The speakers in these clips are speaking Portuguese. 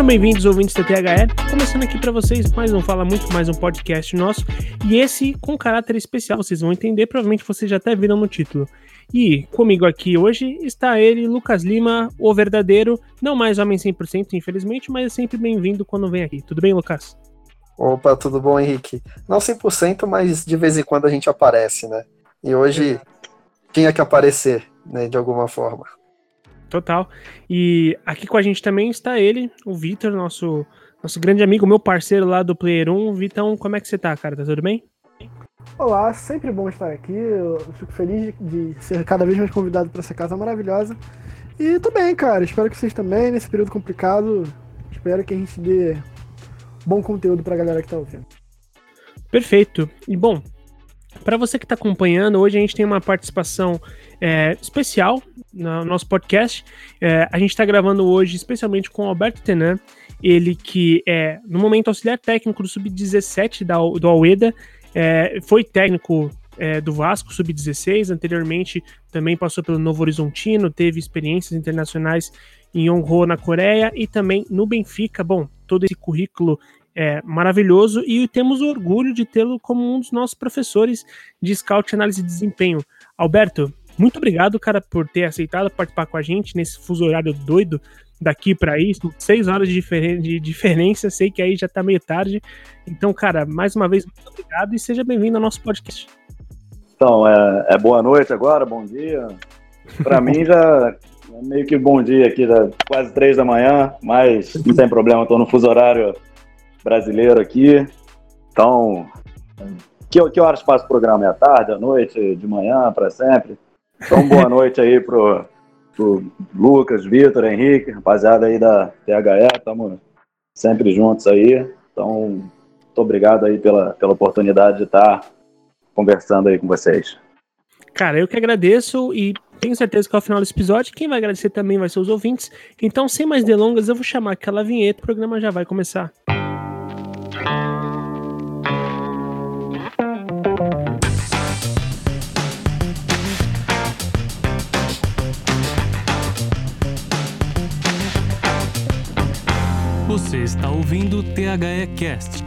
Sejam bem-vindos, ouvintes da THL. Começando aqui para vocês mais um Fala Muito, mais um podcast nosso. E esse com caráter especial, vocês vão entender, provavelmente vocês já até viram no título. E comigo aqui hoje está ele, Lucas Lima, o verdadeiro, não mais homem 100%, infelizmente, mas é sempre bem-vindo quando vem aqui. Tudo bem, Lucas? Opa, tudo bom, Henrique? Não 100%, mas de vez em quando a gente aparece, né? E hoje tinha que aparecer, né, de alguma forma. Total. E aqui com a gente também está ele, o Vitor, nosso, nosso grande amigo, meu parceiro lá do Player 1. Vitão, como é que você tá, cara? Tá tudo bem? Olá, sempre bom estar aqui. Eu fico feliz de ser cada vez mais convidado para essa casa maravilhosa. E tô bem, cara. Espero que vocês também, nesse período complicado. Espero que a gente dê bom conteúdo pra galera que tá ouvindo. Perfeito. E bom, para você que está acompanhando, hoje a gente tem uma participação é, especial no nosso podcast. É, a gente está gravando hoje especialmente com o Alberto Tenan, ele que é, no momento, auxiliar técnico do Sub-17 do Aleda, é, foi técnico é, do Vasco Sub-16, anteriormente também passou pelo Novo Horizontino, teve experiências internacionais em Yonghwa, na Coreia, e também no Benfica. Bom, todo esse currículo é maravilhoso e temos o orgulho de tê-lo como um dos nossos professores de Scout Análise de Desempenho. Alberto, muito obrigado, cara, por ter aceitado participar com a gente nesse fuso horário doido daqui para aí, seis horas de, diferen de, diferença, sei que aí já tá meio tarde. Então, cara, mais uma vez, muito obrigado e seja bem-vindo ao nosso podcast. Então, é, é boa noite agora, bom dia. Para mim já é meio que bom dia aqui, já quase três da manhã, mas não tem problema, estou no fuso horário brasileiro aqui. Então, que, que horas passa o programa? É à tarde, à noite, de manhã, para sempre? Então, boa noite aí pro, pro Lucas, Vitor, Henrique, rapaziada aí da THE, estamos sempre juntos aí. Então, muito obrigado aí pela, pela oportunidade de estar conversando aí com vocês. Cara, eu que agradeço e tenho certeza que ao final desse episódio, quem vai agradecer também vai ser os ouvintes. Então, sem mais delongas, eu vou chamar aquela vinheta, o programa já vai começar. Você está ouvindo o THE Cast.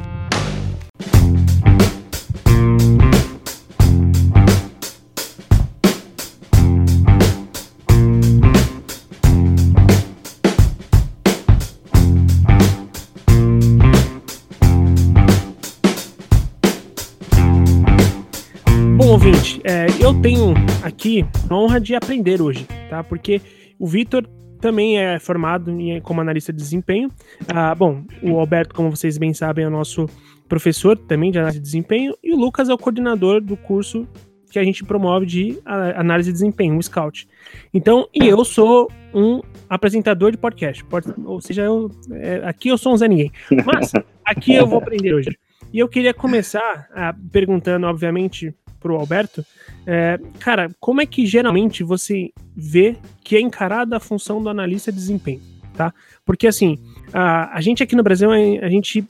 Bom, ouvinte, é, eu tenho aqui a honra de aprender hoje, tá? Porque o Vitor também é formado em, como analista de desempenho. Ah, bom, o Alberto, como vocês bem sabem, é o nosso professor também de análise de desempenho, e o Lucas é o coordenador do curso que a gente promove de análise de desempenho, o Scout. Então, e eu sou um apresentador de podcast, pode, ou seja, eu, é, aqui eu sou um Zé Ninguém. Mas aqui eu vou aprender hoje. E eu queria começar ah, perguntando, obviamente, pro Alberto, é, cara, como é que geralmente você vê que é encarada a função do analista de desempenho, tá? Porque assim, a, a gente aqui no Brasil, a, gente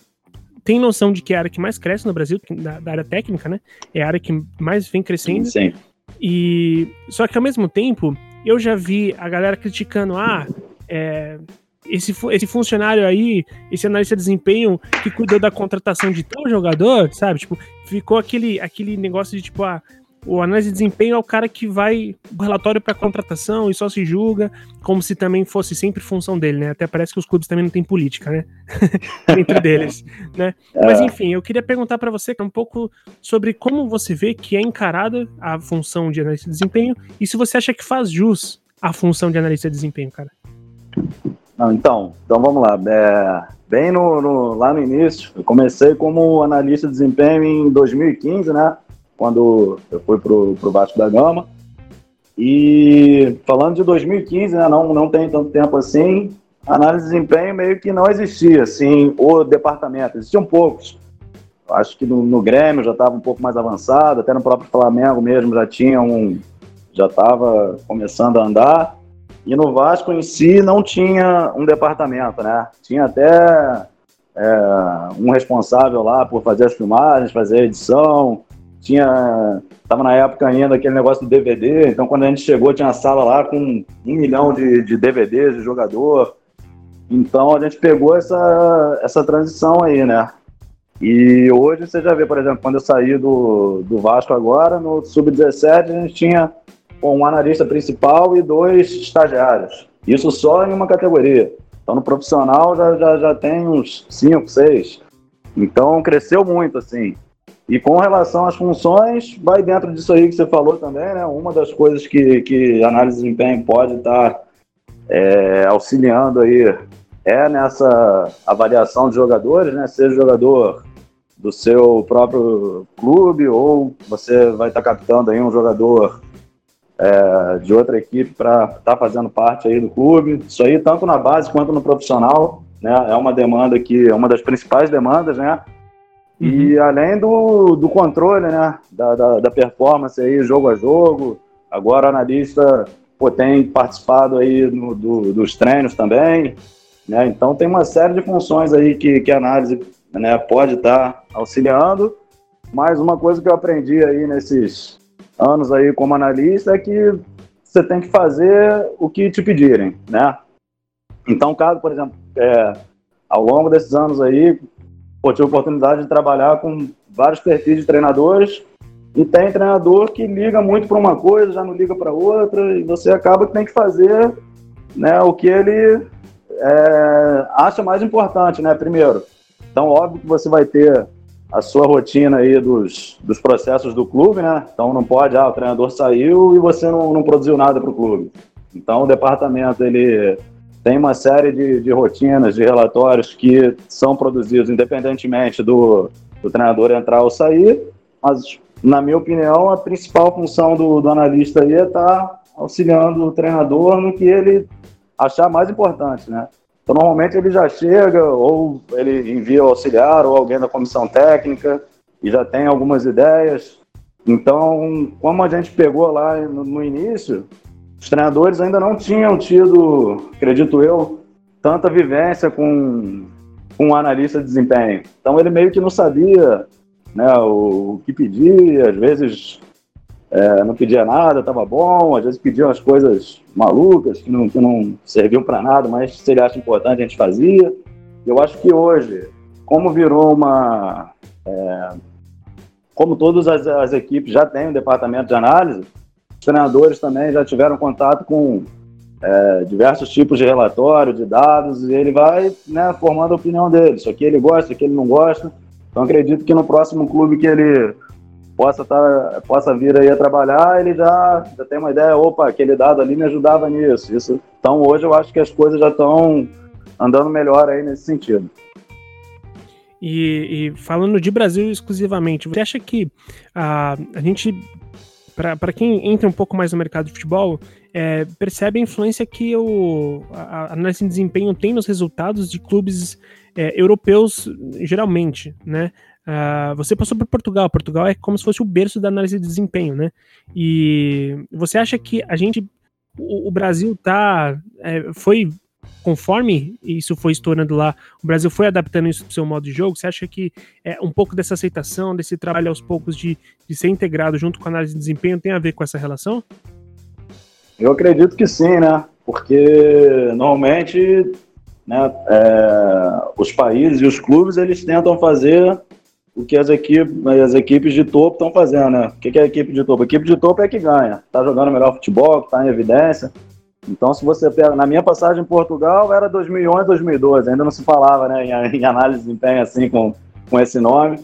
tem noção de que é a área que mais cresce no Brasil, da, da área técnica, né? É a área que mais vem crescendo. Sim. E só que ao mesmo tempo, eu já vi a galera criticando, ah, é, esse, esse funcionário aí, esse analista de desempenho que cuidou da contratação de tal jogador, sabe? Tipo, ficou aquele, aquele negócio de tipo, ah, o análise de desempenho é o cara que vai o relatório para contratação e só se julga, como se também fosse sempre função dele, né? Até parece que os clubes também não têm política, né? Entre deles, né? É. Mas enfim, eu queria perguntar para você um pouco sobre como você vê que é encarada a função de analista de desempenho e se você acha que faz jus a função de analista de desempenho, cara. Não, então, então vamos lá. É, bem no, no, lá no início, eu comecei como analista de desempenho em 2015, né? Quando eu fui pro, pro Vasco da Gama. E falando de 2015, né, não, não tem tanto tempo assim, análise de desempenho meio que não existia, assim, o departamento. Existiam poucos. Acho que no, no Grêmio já estava um pouco mais avançado, até no próprio Flamengo mesmo já tinha um. já estava começando a andar. E no Vasco em si não tinha um departamento, né? Tinha até é, um responsável lá por fazer as filmagens, fazer a edição. Tinha. Tava na época ainda aquele negócio do DVD, então quando a gente chegou tinha uma sala lá com um milhão de, de DVDs de jogador. Então a gente pegou essa, essa transição aí, né? E hoje você já vê, por exemplo, quando eu saí do, do Vasco agora, no Sub-17 a gente tinha um analista principal e dois estagiários. Isso só em uma categoria. Então no profissional já, já, já tem uns cinco, seis. Então cresceu muito, assim. E com relação às funções, vai dentro disso aí que você falou também, né? Uma das coisas que, que análise de desempenho pode estar é, auxiliando aí é nessa avaliação de jogadores, né? Seja jogador do seu próprio clube ou você vai estar captando aí um jogador é, de outra equipe para estar tá fazendo parte aí do clube. Isso aí tanto na base quanto no profissional, né? É uma demanda que é uma das principais demandas, né? Uhum. E além do, do controle, né? Da, da, da, performance aí, jogo a jogo. Agora o analista pô, tem participado aí no, do, dos treinos também. Né? Então tem uma série de funções aí que, que a análise né, pode estar tá auxiliando. Mas uma coisa que eu aprendi aí nesses anos aí como analista é que você tem que fazer o que te pedirem, né? Então, caso, por exemplo, é, ao longo desses anos aí, eu tive a oportunidade de trabalhar com vários perfis de treinadores e tem treinador que liga muito para uma coisa, já não liga para outra, e você acaba que tem que fazer né, o que ele é, acha mais importante, né? Primeiro. Então, óbvio que você vai ter a sua rotina aí dos, dos processos do clube, né? Então não pode, ah, o treinador saiu e você não, não produziu nada para o clube. Então o departamento ele tem uma série de, de rotinas, de relatórios que são produzidos independentemente do, do treinador entrar ou sair, mas na minha opinião a principal função do, do analista aí é estar tá auxiliando o treinador no que ele achar mais importante, né? Então, normalmente ele já chega, ou ele envia o auxiliar, ou alguém da comissão técnica, e já tem algumas ideias. Então, como a gente pegou lá no, no início, os treinadores ainda não tinham tido, acredito eu, tanta vivência com, com um analista de desempenho. Então, ele meio que não sabia né, o, o que pedir, às vezes é, não pedia nada, estava bom, às vezes pedia umas coisas malucas que não, que não serviam para nada, mas se ele acha importante a gente fazia. Eu acho que hoje, como virou uma. É, como todas as, as, equipes já têm um departamento de análise, os treinadores também já tiveram contato com é, diversos tipos de relatório, de dados, e ele vai né, formando a opinião dele. Isso aqui ele gosta, isso aqui ele não gosta. Então acredito que no próximo clube que ele possa, tá, possa vir aí a trabalhar, ele já, já tem uma ideia, opa, aquele dado ali me ajudava nisso. Isso. Então hoje eu acho que as coisas já estão andando melhor aí nesse sentido. E, e, falando de Brasil exclusivamente, você acha que a, a gente, para quem entra um pouco mais no mercado de futebol, é, percebe a influência que o, a, a análise de desempenho tem nos resultados de clubes é, europeus geralmente, né? Uh, você passou por Portugal. Portugal é como se fosse o berço da análise de desempenho, né? E você acha que a gente, o, o Brasil tá, é, foi conforme isso foi estourando lá, o Brasil foi adaptando isso pro seu modo de jogo? Você acha que é, um pouco dessa aceitação, desse trabalho aos poucos de, de ser integrado junto com a análise de desempenho tem a ver com essa relação? Eu acredito que sim, né? Porque normalmente né, é, os países e os clubes eles tentam fazer o que as equipes, as equipes de topo estão fazendo, né? O que é a equipe de topo? A equipe de topo é que ganha, está jogando melhor futebol, está em evidência. Então, se você pega, na minha passagem em Portugal era 2011, 2012, ainda não se falava, né, em, em análise de desempenho assim com, com esse nome.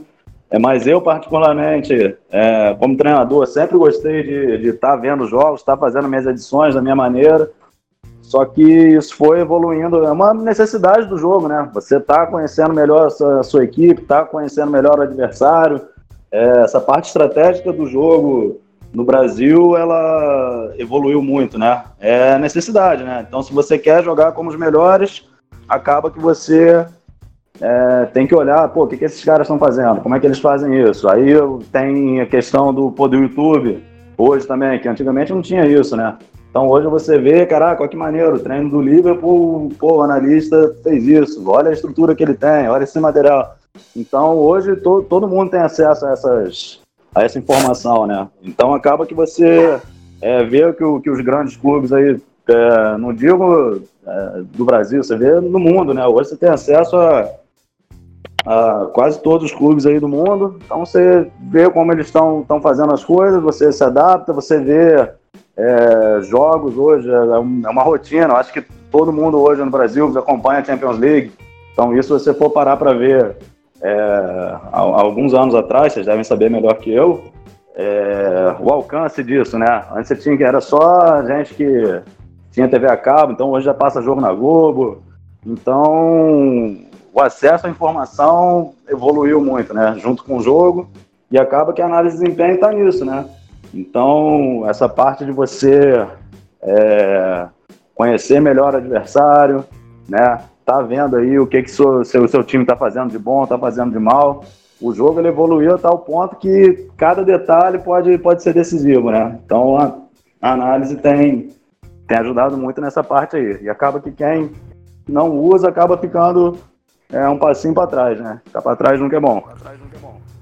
É, mas eu, particularmente, é, como treinador, sempre gostei de estar tá vendo jogos, estar tá fazendo minhas edições da minha maneira. Só que isso foi evoluindo, é uma necessidade do jogo, né? Você está conhecendo melhor a sua, a sua equipe, está conhecendo melhor o adversário. É, essa parte estratégica do jogo no Brasil, ela evoluiu muito, né? É necessidade, né? Então, se você quer jogar como os melhores, acaba que você é, tem que olhar, pô, o que, que esses caras estão fazendo? Como é que eles fazem isso? Aí tem a questão do, pô, do YouTube, hoje também, que antigamente não tinha isso, né? Então hoje você vê, caraca, que maneiro, o treino do Liverpool, pô, o analista fez isso, olha a estrutura que ele tem, olha esse material. Então hoje to, todo mundo tem acesso a, essas, a essa informação, né? Então acaba que você é, vê que, o, que os grandes clubes aí é, não digo é, do Brasil, você vê no mundo, né? Hoje você tem acesso a, a quase todos os clubes aí do mundo, então você vê como eles estão fazendo as coisas, você se adapta, você vê é, jogos hoje, é, é, é uma rotina, acho que todo mundo hoje no Brasil acompanha a Champions League, então isso se você for parar para ver é, alguns anos atrás, vocês devem saber melhor que eu, é, o alcance disso, né? Antes você tinha era só gente que tinha TV a cabo, então hoje já passa jogo na Globo. Então o acesso à informação evoluiu muito, né? Junto com o jogo e acaba que a análise de desempenho está nisso, né? Então essa parte de você é, conhecer melhor o adversário, né? Tá vendo aí o que que o seu, seu time está fazendo de bom, está fazendo de mal o jogo ele evoluiu a tal ponto que cada detalhe pode, pode ser decisivo, né? Então a, análise tem, tem ajudado muito nessa parte aí. E acaba que quem não usa acaba ficando é, um passinho para trás, né? Ficar para trás nunca é bom.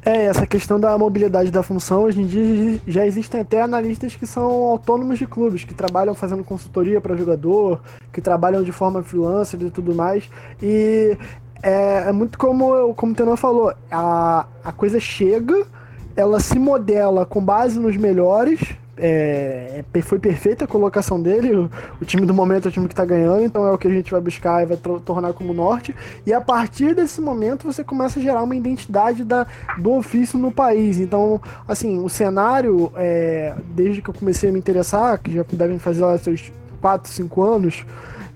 É, essa questão da mobilidade da função, hoje em dia já existem até analistas que são autônomos de clubes, que trabalham fazendo consultoria para jogador, que trabalham de forma freelancer e tudo mais. E é, é muito como, como o Tenor falou, a, a coisa chega, ela se modela com base nos melhores. É, é foi perfeita a colocação dele. O, o, time do momento é o time que está ganhando, então é o que a gente vai buscar e vai tornar como norte. E a partir desse momento você começa a gerar uma identidade da, do ofício no país. Então, assim, o cenário, é, desde que eu comecei a me interessar, que já devem fazer lá seus 4, 5 anos,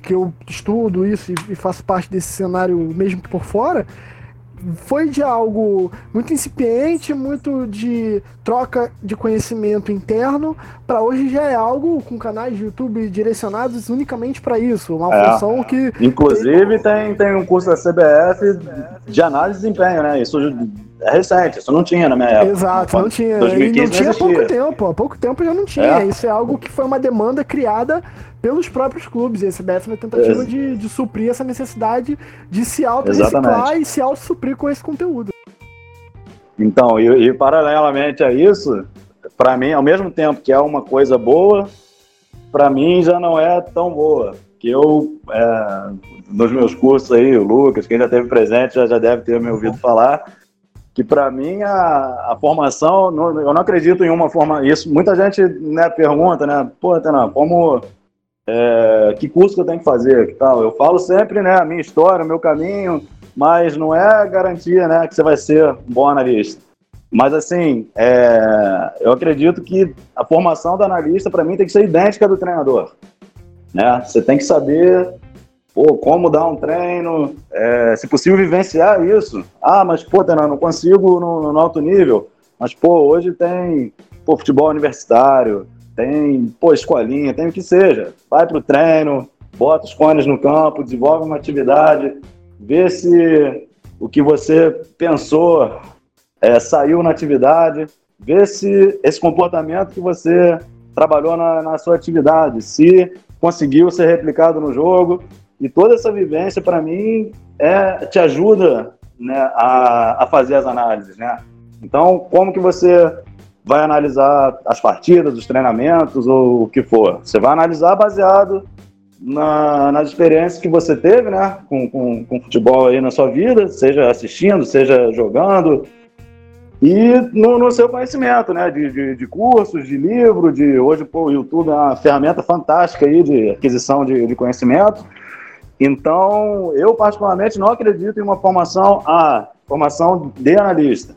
que eu estudo isso e, faço parte desse cenário mesmo por fora, foi de algo muito incipiente, muito de troca de conhecimento interno, para hoje já é algo com canais de YouTube direcionados unicamente para isso, uma é. função que. Inclusive, tem, tem um curso da CBF de análise de desempenho, né? Isso é recente, isso não tinha na minha época. Exato, não tinha. 2015 e não tinha há pouco tempo, há pouco tempo já não tinha. É. Isso é algo que foi uma demanda criada pelos próprios clubes. E a CBF na tentativa de, de suprir essa necessidade de se auto-reciclar e se auto-suprir com esse conteúdo. Então, e, e paralelamente a isso, para mim, ao mesmo tempo que é uma coisa boa, para mim já não é tão boa. Que eu, é, nos meus cursos aí, o Lucas, quem já teve presente já, já deve ter me ouvido falar, que para mim a, a formação, eu não acredito em uma forma. Isso muita gente né, pergunta, né? Pô, Tena, como é, que curso que eu tenho que fazer, que tal. Eu falo sempre, né, a minha história, o meu caminho, mas não é garantia, né, que você vai ser um bom analista. Mas assim, é, eu acredito que a formação do analista para mim tem que ser idêntica do treinador, né? Você tem que saber pô, como dar um treino, é, se possível vivenciar isso. Ah, mas pô, eu não consigo no, no alto nível. Mas pô, hoje tem pô, futebol universitário, tem, pô, escolinha, tem o que seja. Vai pro treino, bota os cones no campo, desenvolve uma atividade, vê se o que você pensou é, saiu na atividade, vê se esse comportamento que você trabalhou na, na sua atividade, se conseguiu ser replicado no jogo. E toda essa vivência, para mim, é, te ajuda né, a, a fazer as análises, né? Então, como que você vai analisar as partidas, os treinamentos ou o que for. Você vai analisar baseado na, nas experiências que você teve, né, com, com, com, futebol aí na sua vida, seja assistindo, seja jogando, e no, no seu conhecimento, né, de, de, de, cursos, de livro, de hoje pô, o YouTube é uma ferramenta fantástica aí de aquisição de, de conhecimento. Então, eu particularmente não acredito em uma formação, a formação de analista.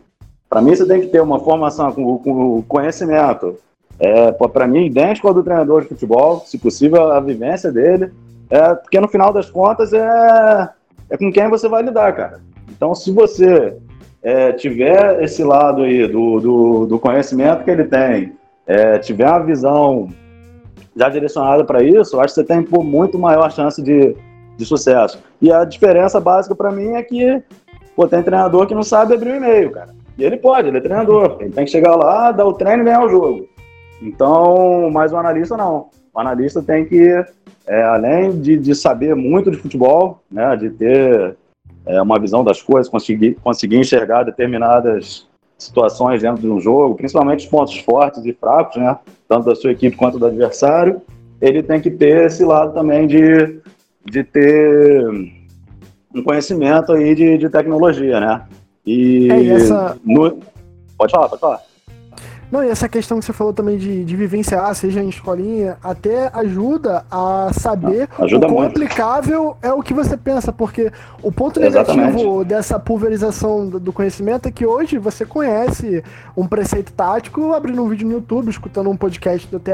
Para mim, você tem que ter uma formação com, com conhecimento. É, para mim, idêntico ao do treinador de futebol, se possível, a vivência dele. É, porque no final das contas é, é com quem você vai lidar, cara. Então, se você é, tiver esse lado aí do, do, do conhecimento que ele tem, é, tiver uma visão já direcionada para isso, acho que você tem pô, muito maior chance de, de sucesso. E a diferença básica para mim é que pô, tem treinador que não sabe abrir o e-mail, cara. E ele pode, ele é treinador. Ele tem que chegar lá, dar o treino e ganhar o jogo. Então, mas o analista não. O analista tem que, é, além de, de saber muito de futebol, né, de ter é, uma visão das coisas, conseguir, conseguir enxergar determinadas situações dentro de um jogo, principalmente os pontos fortes e fracos, né, tanto da sua equipe quanto do adversário, ele tem que ter esse lado também de, de ter um conhecimento aí de, de tecnologia, né? E, É, e essa- no- Pode falar, pode falar. Não, e essa questão que você falou também de, de vivenciar, seja em escolinha, até ajuda a saber Ajuda o quão muito. aplicável é o que você pensa, porque o ponto Exatamente. negativo dessa pulverização do do conhecimento é que hoje você conhece um preceito tático abrindo um vídeo no YouTube, escutando um podcast do THE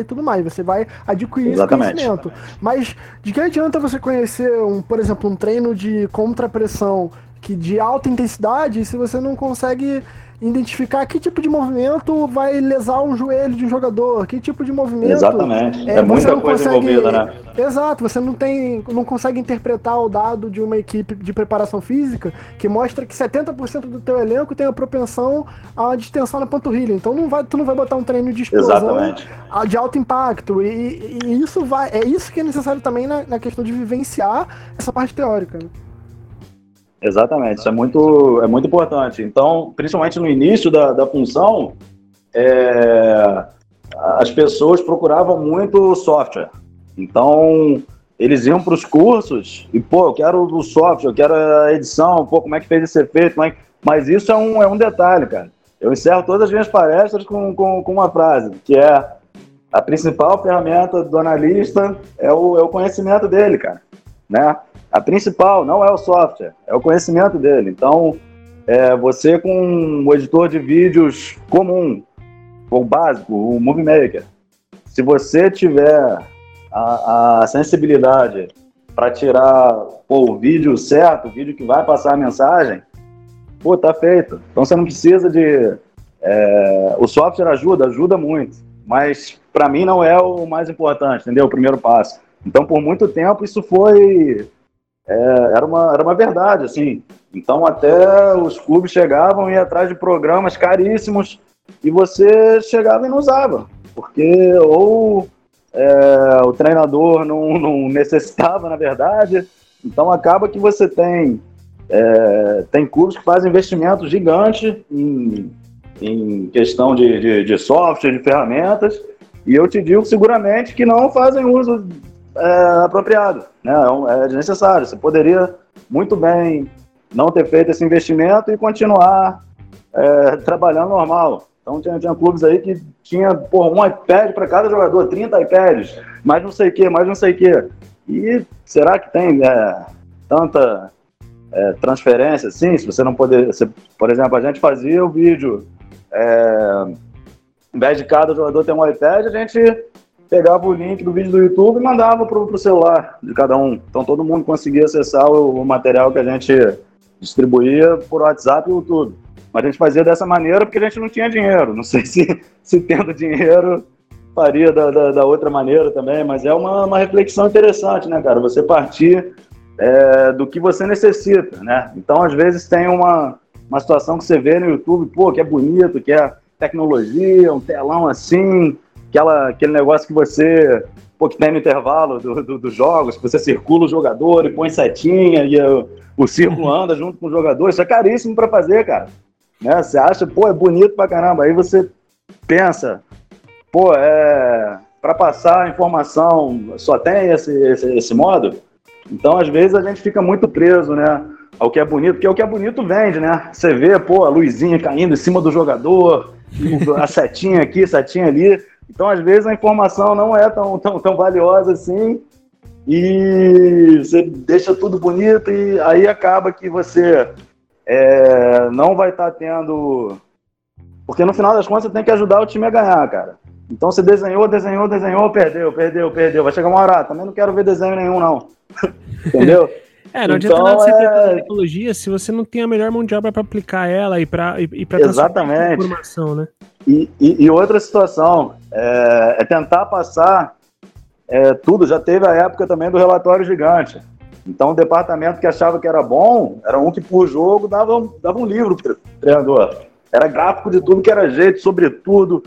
e tudo mais. Você vai adquirir Exatamente. esse conhecimento. Mas de que adianta você conhecer, um, por exemplo, um treino de contrapressão que de alta intensidade se você não consegue identificar que tipo de movimento vai lesar um joelho de um jogador, que tipo de movimento. Exatamente. é, É, muita coisa consegue- envolvida, né? Exato, você não tem, não consegue interpretar o dado de uma equipe de preparação física que mostra que 70% do teu elenco tem a propensão à distensão na panturrilha. Então não vai, tu não vai botar um treino de explosão Exatamente. de alto impacto. E, e isso vai, é isso que é necessário também na, na questão de vivenciar essa parte teórica. né? Exatamente, isso é muito, é muito importante. Então, principalmente no início da, da função, é, as pessoas procuravam muito software. Então, eles iam para os cursos e, pô, eu quero o software, eu quero a edição, pô, como é que fez esse efeito, como é mas isso é um, é um detalhe, cara. Eu encerro todas as minhas palestras com, com, com uma frase, que é a principal ferramenta do analista é o, é o conhecimento dele, cara, né? A principal não é o software, é o conhecimento dele. Então, é, você com um editor de vídeos comum, o básico, o Movie Maker, se você tiver a, a sensibilidade para tirar pô, o vídeo certo, o vídeo que vai passar a mensagem, pô, tá feito. Então você não precisa de. é, o software ajuda, ajuda muito, mas para mim não é o mais importante, entendeu? O primeiro passo. Então, por muito tempo, isso foi é, era, uma, era uma verdade, assim. Então, até os clubes chegavam e atrás de programas caríssimos e você chegava e não usava, porque ou é, o treinador não, não necessitava, na verdade. Então, acaba que você tem, é, tem clubes que fazem investimentos gigantes em, em questão de, de, de software, de ferramentas, e eu te digo seguramente que não fazem uso é, apropriado, né? É um- É desnecessário. Você poderia muito bem não ter feito esse investimento e continuar é, trabalhando normal. Então tinha, tinha clubes aí que tinha porra, um iPad para cada jogador, 30 iPads, mais não sei o que, mais não sei o que. E será que tem é, tanta é, transferência assim? Se você não poder. se- por exemplo, a gente fazia o vídeo. é, vez de cada jogador ter um iPad, a gente pegava o link do vídeo do YouTube e mandava pro, pro celular de cada um. Então todo mundo conseguia acessar o, o material que a gente distribuía por WhatsApp e YouTube. Mas a gente fazia dessa maneira porque a gente não tinha dinheiro. Não sei se, se tendo dinheiro faria da, da, da outra maneira também, mas é uma, uma reflexão interessante, né, cara? Você partir é, do que você necessita, né? Então, às vezes, tem uma, uma situação que você vê no YouTube, pô, que é bonito, que é tecnologia, um telão assim, aquela, aquele negócio que você, pô, que tem no intervalo do, do- dos jogos, que você circula o jogador e põe setinha e o, o círculo anda junto com o jogador, isso é caríssimo para fazer, cara. Né? Você acha, pô, é bonito pra caramba, aí você pensa, pô, é, para passar a informação só tem esse, esse, esse modo? Então, às vezes, a gente fica muito preso, né? Ao que é bonito, porque o que é bonito vende, né? Você vê, pô, a luzinha caindo em cima do jogador, a setinha aqui, setinha ali. Então, às vezes, a informação não é tão, tão, tão valiosa assim. E você deixa tudo bonito e aí acaba que você é, não vai estar tendo. Porque no final das contas você tem que ajudar o time a ganhar, cara. Então você desenhou, desenhou, desenhou, perdeu, perdeu, perdeu. Vai chegar uma hora, ah, também não quero ver desenho nenhum, não. Entendeu? É, não adianta Então, nada você ter é- tecnologia se você não tem a melhor mão de obra pra aplicar ela e pra, e, e pra Exatamente. informação, né? E, e- e outra situação é, é tentar passar é, tudo. Já teve a época também do relatório gigante. Então, o departamento que achava que era bom, era um que por jogo dava, um- dava um livro pro treinador. Era gráfico de tudo que era jeito, sobre tudo.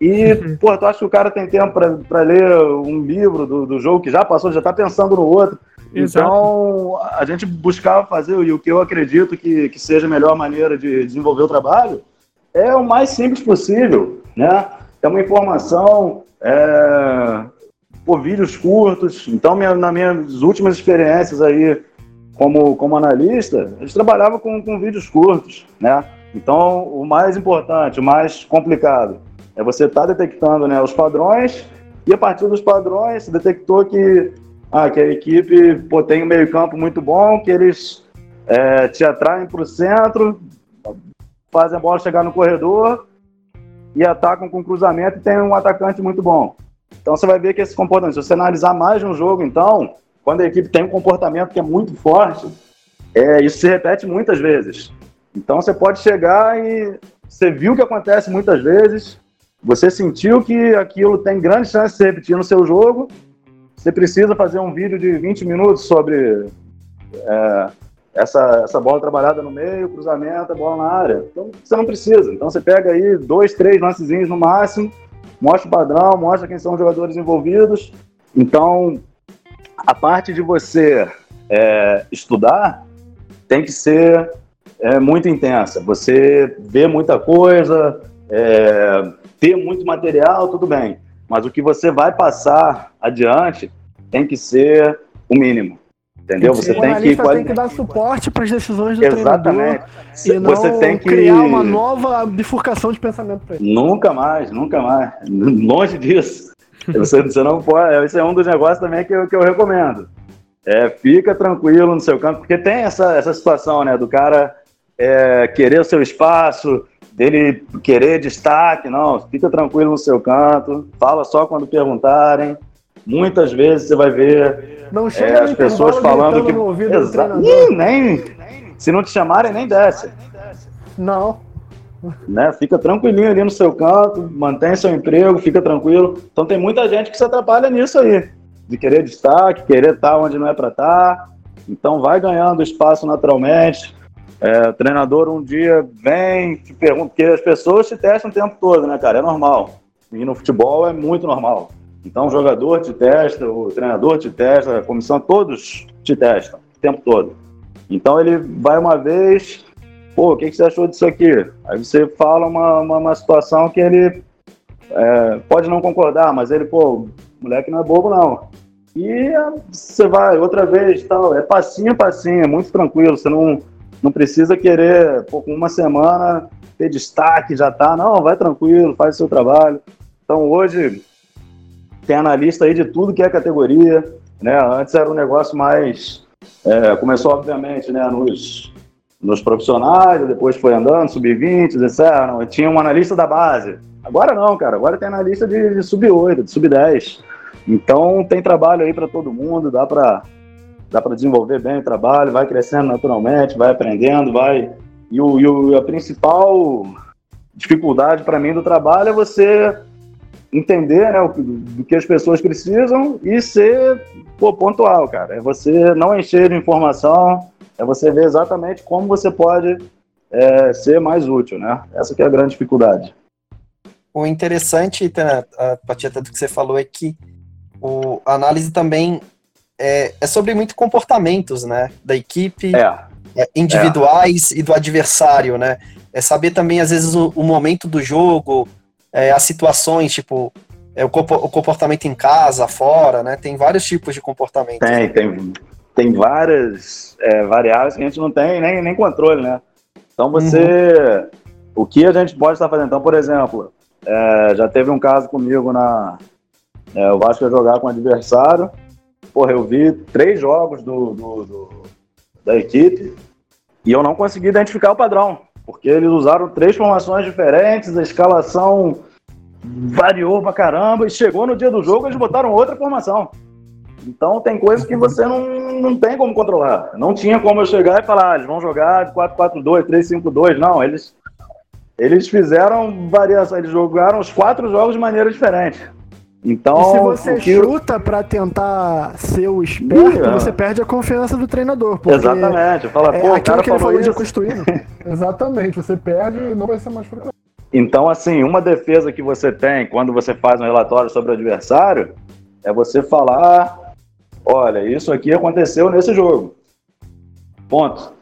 E, pô, tu acha que o cara tem tempo para ler um livro do, do jogo que já passou, já tá pensando no outro. Então, a gente buscava fazer, e o que eu acredito que, que seja a melhor maneira de desenvolver o trabalho, é o mais simples possível, né? É uma informação é, por vídeos curtos. Então, minha, nas minhas últimas experiências aí como, como analista, a gente trabalhava com, com vídeos curtos, né? Então, o mais importante, o mais complicado, é você estar tá detectando né, os padrões e a partir dos padrões, detectou que, ah, que a equipe pô, tem um meio campo muito bom, que eles é, te atraem para o centro, fazem a bola chegar no corredor e atacam com cruzamento e tem um atacante muito bom. Então você vai ver que esse comportamento, se você analisar mais no jogo, então, quando a equipe tem um comportamento que é muito forte, é, isso se repete muitas vezes. Então você pode chegar e você viu o que acontece muitas vezes, você sentiu que aquilo tem grande chance de se repetir no seu jogo, você precisa fazer um vídeo de 20 minutos sobre é, essa, essa bola trabalhada no meio, cruzamento, a bola na área. Então você não precisa. Então você pega aí dois, três lancezinhos no máximo, mostra o padrão, mostra quem são os jogadores envolvidos. Então a parte de você é, estudar tem que ser é, muito intensa. Você vê muita coisa, é, ter muito material, tudo bem. Mas o que você vai passar adiante tem que ser o mínimo. Entendeu? Você tem que, tem que dar suporte para as decisões do Exatamente. treinador e não você tem que criar uma nova bifurcação de pensamento para ele. Nunca mais, nunca mais. Longe disso. Você, você não pode. Esse é um dos negócios também que eu, que eu recomendo. É, fica tranquilo no seu campo, porque tem essa, essa situação, né, do cara é, querer o seu espaço, dele querer destaque, não, fica tranquilo no seu canto, fala só quando perguntarem. Muitas vezes você vai ver não é, as pessoas falando que. Exato. nem. Se não te chamarem, nem desce. Não. Né? Fica tranquilinho ali no seu canto, mantém seu emprego, fica tranquilo. Então tem muita gente que se atrapalha nisso aí, de querer destaque, querer estar onde não é para estar. Então vai ganhando espaço naturalmente. É, o treinador um dia vem, te pergunta, porque as pessoas te testam o tempo todo, né, cara? É normal. E no futebol é muito normal. Então o jogador te testa, o treinador te testa, a comissão, todos te testam o tempo todo. Então ele vai uma vez, pô, o que, que você achou disso aqui? Aí você fala uma, uma, uma situação que ele é, pode não concordar, mas ele, pô, moleque não é bobo não. E você vai outra vez, tal, é passinho, passinho, é muito tranquilo, você não não precisa querer, pô, com uma semana, ter destaque, já tá. Não, vai tranquilo, faz o seu trabalho. Então hoje tem analista aí de tudo que é categoria. Né? Antes era um negócio mais. É, começou, obviamente, né, nos, nos profissionais, depois foi andando, sub-20, etc. Tinha um analista da base. Agora não, cara. Agora tem analista de, de sub-8, de sub-10. Então tem trabalho aí para todo mundo, dá para dá para desenvolver bem o trabalho, vai crescendo naturalmente, vai aprendendo, vai. E, o, e o, a principal dificuldade para mim do trabalho é você entender né, o, do que as pessoas precisam e ser pô, pontual, cara. É você não encher de informação, é você ver exatamente como você pode é, ser mais útil, né? Essa que é a grande dificuldade. O interessante, a partir do que você falou, é que o, a análise também é, é sobre muito comportamentos, né? Da equipe, é. é individuais e do adversário, né? É saber também, às vezes, o, o momento do jogo, é, as situações, tipo, é, o, comportamento em casa, fora, né? Tem vários tipos de comportamento. Tem, tem, tem várias é, variáveis que a gente não tem nem, nem controle, né? Então você. Uhum. O que a gente pode estar fazendo? Então, por exemplo, é, já teve um caso comigo na. É, o Vasco ia jogar com o adversário porra, eu vi três jogos do, do, do, da equipe e eu não consegui identificar o padrão, porque eles usaram três formações diferentes, a escalação variou pra caramba e chegou no dia do jogo eles botaram outra formação. Então tem coisas que você não, não tem como controlar. Não tinha como eu chegar e falar, ah, eles vão jogar 4-4-2, 3-5-2. Não, eles, eles fizeram variação, eles jogaram os quatro jogos de maneira diferente. Então, e se você que... chuta para tentar ser o esperto, você perde a confiança do treinador. Exatamente. Fala, é, pô, aquilo cara que ele falou isso. de construir. Exatamente. Você perde e não vai ser mais frequente. Então, assim, uma defesa que você tem quando você faz um relatório sobre o adversário é você falar: olha, isso aqui aconteceu nesse jogo. Ponto.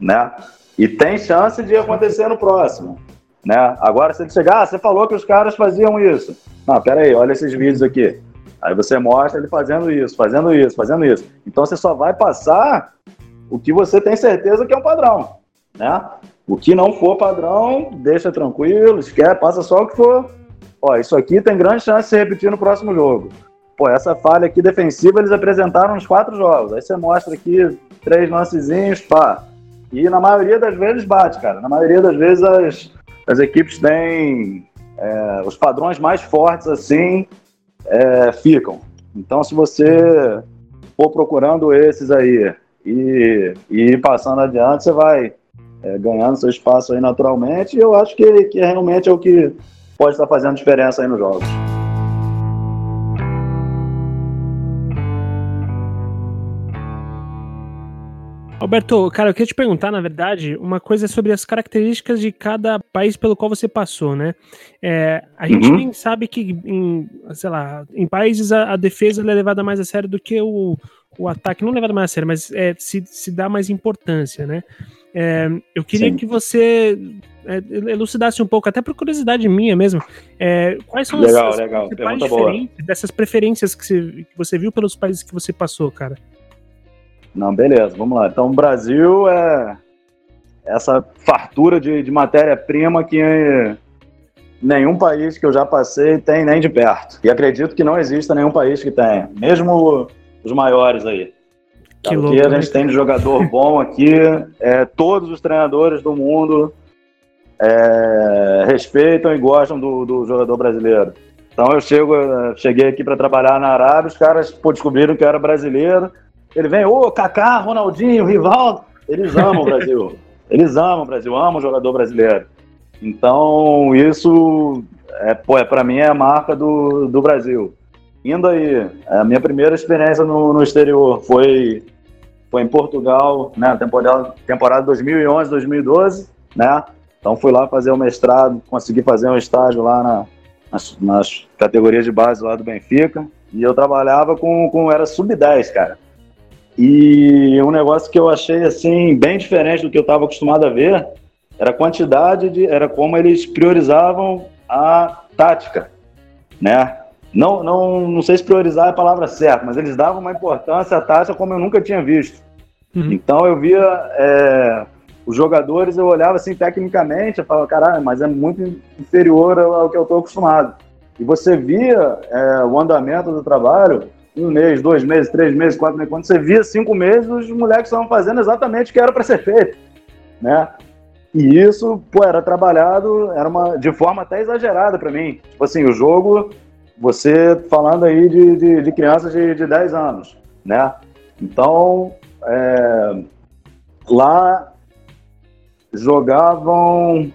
Né? E tem chance de acontecer no próximo. Né? Agora, se ele chegar, ah, você falou que os caras faziam isso. Não, pera aí, olha esses vídeos aqui. Aí você mostra ele fazendo isso, fazendo isso, fazendo isso. Então você só vai passar o que você tem certeza que é um padrão, né? O que não for padrão, deixa tranquilo, esquece, passa só o que for. Ó, isso aqui tem grande chance de se repetir no próximo jogo. Pô, essa falha aqui defensiva eles apresentaram nos quatro jogos. Aí você mostra aqui três lancezinhos, pá. E na maioria das vezes bate, cara. Na maioria das vezes as, as equipes têm é, os padrões mais fortes assim é, ficam. Então, se você for procurando esses aí e, e passando adiante, você vai é, ganhando seu espaço aí naturalmente. E eu acho que, que realmente é o que pode estar fazendo diferença aí nos jogos. Alberto, cara, eu queria te perguntar, na verdade, uma coisa sobre as características de cada país pelo qual você passou, né? É, a gente uhum. nem sabe que, em, sei lá, em países a, a defesa é levada mais a sério do que o, o ataque, não levada mais a sério, mas é, se, se dá mais importância, né? É, eu queria Sim. que você é, elucidasse um pouco, até por curiosidade minha mesmo, é, quais são legal, as, legal. principais diferenças dessas preferências que você, que você viu pelos países que você passou, cara? Não, beleza, vamos lá. Então, o Brasil é essa fartura de, de matéria-prima que nenhum país que eu já passei tem nem de perto. E acredito que não exista nenhum país que tenha, mesmo os maiores aí. Que louco, a gente né? tem de jogador bom aqui, é, todos os treinadores do mundo é, respeitam e gostam do, do, jogador brasileiro. Então eu chego, cheguei aqui para trabalhar na Arábia, os caras pô, descobriram que eu era brasileiro, ele vem, ô, Kaká, Ronaldinho, Rivaldo. Eles amam o Brasil. Eles amam o Brasil, amam o jogador brasileiro. Então, isso, é, pô, é, para mim, é a marca do, do Brasil. Indo aí, a minha primeira experiência no, no exterior foi, foi em Portugal, né, temporada, temporada 2011, 2012, né? Então, fui lá fazer o mestrado, consegui fazer um estágio lá na, nas, nas categorias de base lá do Benfica. E eu trabalhava com, com era sub-10, cara. E um negócio que eu achei assim bem diferente do que eu estava acostumado a ver era a quantidade de, era como eles priorizavam a tática, né? Não, não, não sei se priorizar é a palavra certa, mas eles davam uma importância à tática como eu nunca tinha visto. Uhum. Então eu via é, os jogadores, eu olhava assim tecnicamente, eu falava, caralho, mas é muito inferior ao que eu estou acostumado. E você via é, o andamento do trabalho um mês, dois meses, três meses, quatro meses. Quando você via cinco meses, os moleques estavam fazendo exatamente o que era para ser feito, né? E isso, pô, era trabalhado, era uma de forma até exagerada para mim. Tipo assim, o jogo, você falando aí de, de, de crianças de, de 10 anos, né? Então, é, lá jogavam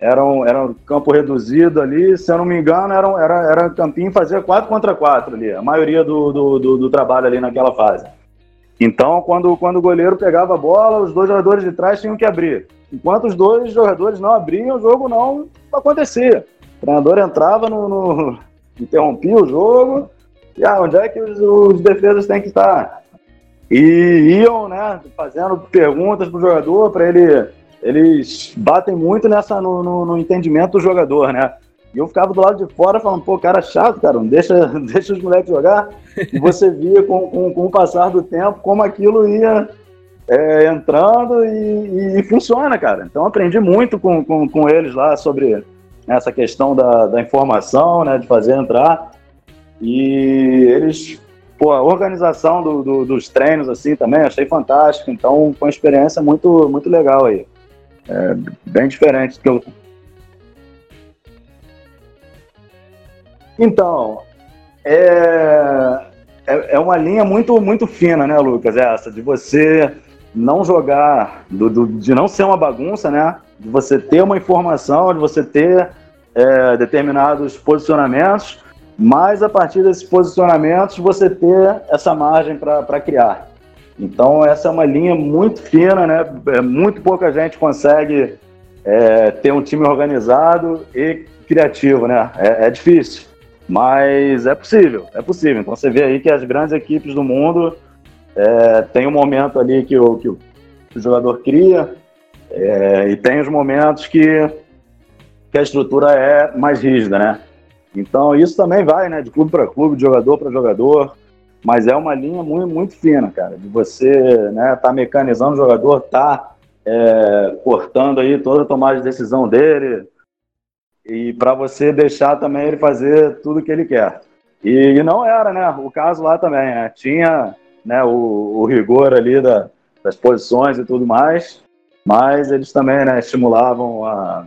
era um, era um campo reduzido ali, se eu não me engano, era, era, era campinho fazia 4 contra 4 ali, a maioria do, do, do, do, trabalho ali naquela fase. Então, quando, quando o goleiro pegava a bola, os dois jogadores de trás tinham que abrir. Enquanto os dois jogadores não abriam, o jogo não acontecia. O treinador entrava no, no interrompia o jogo, e ah, onde é que os, os defesas têm que estar? E iam, né, fazendo perguntas pro jogador para ele eles batem muito nessa no, no, no, entendimento do jogador, né? E eu ficava do lado de fora falando, pô, cara chato, cara, não deixa, deixa os moleques jogar. E você via com, com, com o passar do tempo como aquilo ia é, entrando e, e, funciona, cara. Então aprendi muito com, com, com eles lá sobre essa questão da, da informação, né, de fazer entrar. E eles, pô, a organização do, do, dos treinos, assim, também achei fantástico. Então foi uma experiência muito, muito legal aí. É bem diferente do que eu. Então, é, é, é, uma linha muito, muito fina, né, Lucas? Essa, de você não jogar, do, do, de não ser uma bagunça, né? De você ter uma informação, de você ter é, determinados posicionamentos, mas a partir desses posicionamentos você ter essa margem para criar. Então, essa é uma linha muito fina, né? É, muito pouca gente consegue é, ter um time organizado e criativo, né? É, é, difícil, mas é possível, é possível. Então, você vê aí que as grandes equipes do mundo é, tem um momento ali que o, que o, jogador cria é, e tem os momentos que, que a estrutura é mais rígida, né? Então isso também vai, né, de clube para clube, de jogador para jogador, mas é uma linha muito, muito fina, cara, de você, né, tá mecanizando o jogador, tá é, cortando aí toda a tomada de decisão dele. E para você deixar também ele fazer tudo que ele quer. E, e, não era, né, o caso lá também, né, tinha, né, o, o rigor ali da, das posições e tudo mais, mas eles também, né, estimulavam a,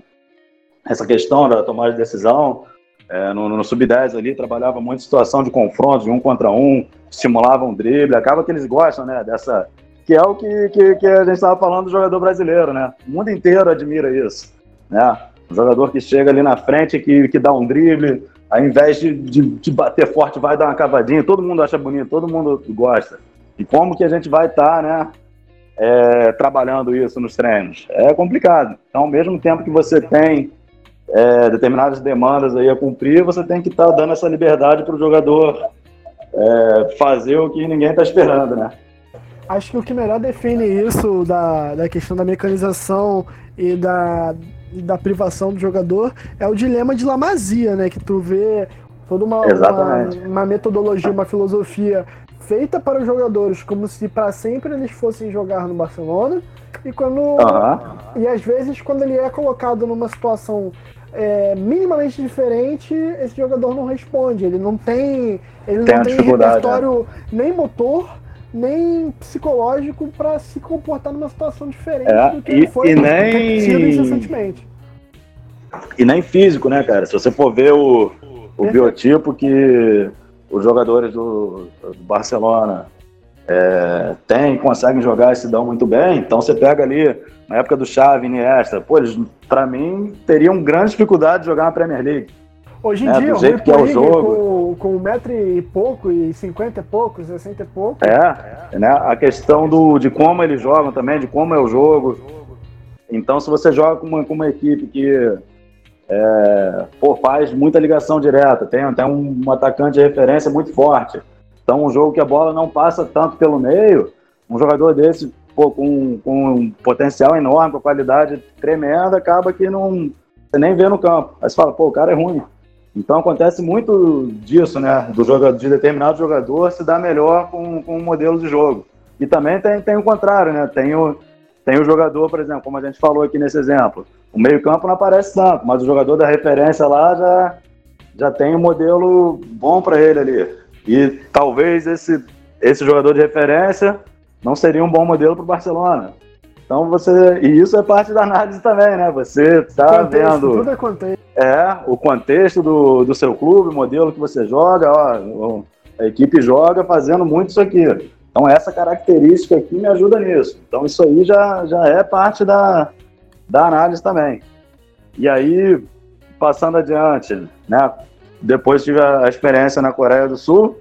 essa questão da tomada de decisão, é, no, no sub-10 ali, trabalhava muito situação de confronto, de um contra um, estimulava um drible, acaba que eles gostam, né, dessa... Que é o que, que, que a gente estava falando do jogador brasileiro, né? O mundo inteiro admira isso, né? Jogador que chega ali na frente, que, que dá um drible, ao invés de, de, de bater forte, vai dar uma cavadinha, todo mundo acha bonito, todo mundo gosta. E como que a gente vai estar, tá, né, é, trabalhando isso nos treinos? É complicado. Então, ao mesmo tempo que você tem é, determinadas demandas aí a cumprir, você tem que estar tá dando essa liberdade para o jogador é, fazer o que ninguém está esperando, né? Acho que o que melhor define isso da, da questão da mecanização e da, da privação do jogador é o dilema de Lamazia, né? Que tu vê toda uma, uma, uma, metodologia, uma filosofia feita para os jogadores como se para sempre eles fossem jogar no Barcelona e quando uhum. e às vezes quando ele é colocado numa situação é, minimamente diferente, esse jogador não responde. Ele não tem. Ele tem não tem repertório né? nem motor, nem psicológico para se comportar numa situação diferente é, do que e, ele foi e nem... E nem físico, né, cara? Se você for ver o, o biotipo que os jogadores do, do Barcelona é, tem, conseguem jogar e se dão muito bem. Então você pega ali, na época do Xavi, Iniesta, pô, eles, pra mim, teriam grande dificuldade de jogar na Premier League. Hoje em né, dia, do jeito que é o jogo. Com, com um metro e pouco, e cinquenta e pouco, sessenta e pouco. É, né, a questão do, de como eles jogam também, de como é o jogo. Então, se você joga com uma, com uma equipe que é, pô, faz muita ligação direta, tem, tem um, um atacante de referência muito forte, então, um jogo que a bola não passa tanto pelo meio, um jogador desse, pô, com, com um potencial enorme, com qualidade tremenda, acaba que não você nem vê no campo. Aí você fala, pô, o cara é ruim. Então acontece muito disso, né? Do jogador, de determinado jogador se dá melhor com, com um modelo de jogo. E também tem, tem o contrário, né? Tem o, tem o jogador, por exemplo, como a gente falou aqui nesse exemplo. O meio-campo não aparece tanto, mas o jogador da referência lá já, já tem um modelo bom para ele ali. E talvez esse, esse jogador de referência não seria um bom modelo para o Barcelona. Então você. E isso é parte da análise também, né? Você está vendo. Tudo é contexto. É, o contexto do, do seu clube, o modelo que você joga, ó, a equipe joga fazendo muito isso aqui. Então essa característica aqui me ajuda nisso. Então isso aí já, já é parte da, da análise também. E aí, passando adiante, né? Depois tive a experiência na Coreia do Sul,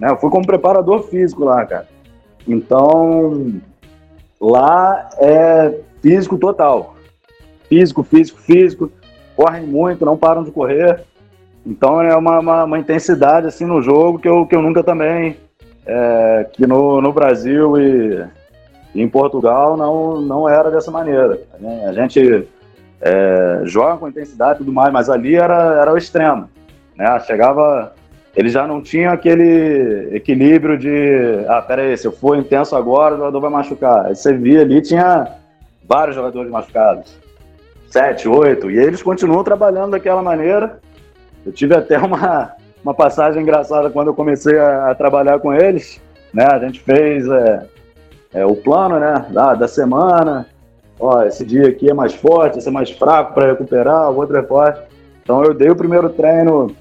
né? Eu fui como preparador físico lá, cara. Então, lá é físico total. Físico, físico, físico. Correm muito, não param de correr. Então é uma, uma, uma intensidade assim no jogo que eu, que eu nunca também, é, que no, no Brasil e, e, em Portugal não, não era dessa maneira. A gente é, joga com intensidade e tudo mais, mas ali era, era o extremo. Né? Chegava, ele já não tinha aquele equilíbrio de, ah, peraí, se eu for intenso agora, o jogador vai machucar. Aí você via ali, tinha vários jogadores machucados, sete, oito, e eles continuam trabalhando daquela maneira. Eu tive até uma, uma passagem engraçada quando eu comecei a, a trabalhar com eles, né? A gente fez é, é, o plano, né, da, da semana. Ó, esse dia aqui é mais forte, esse é mais fraco para recuperar, o outro é forte. Então eu dei o primeiro treino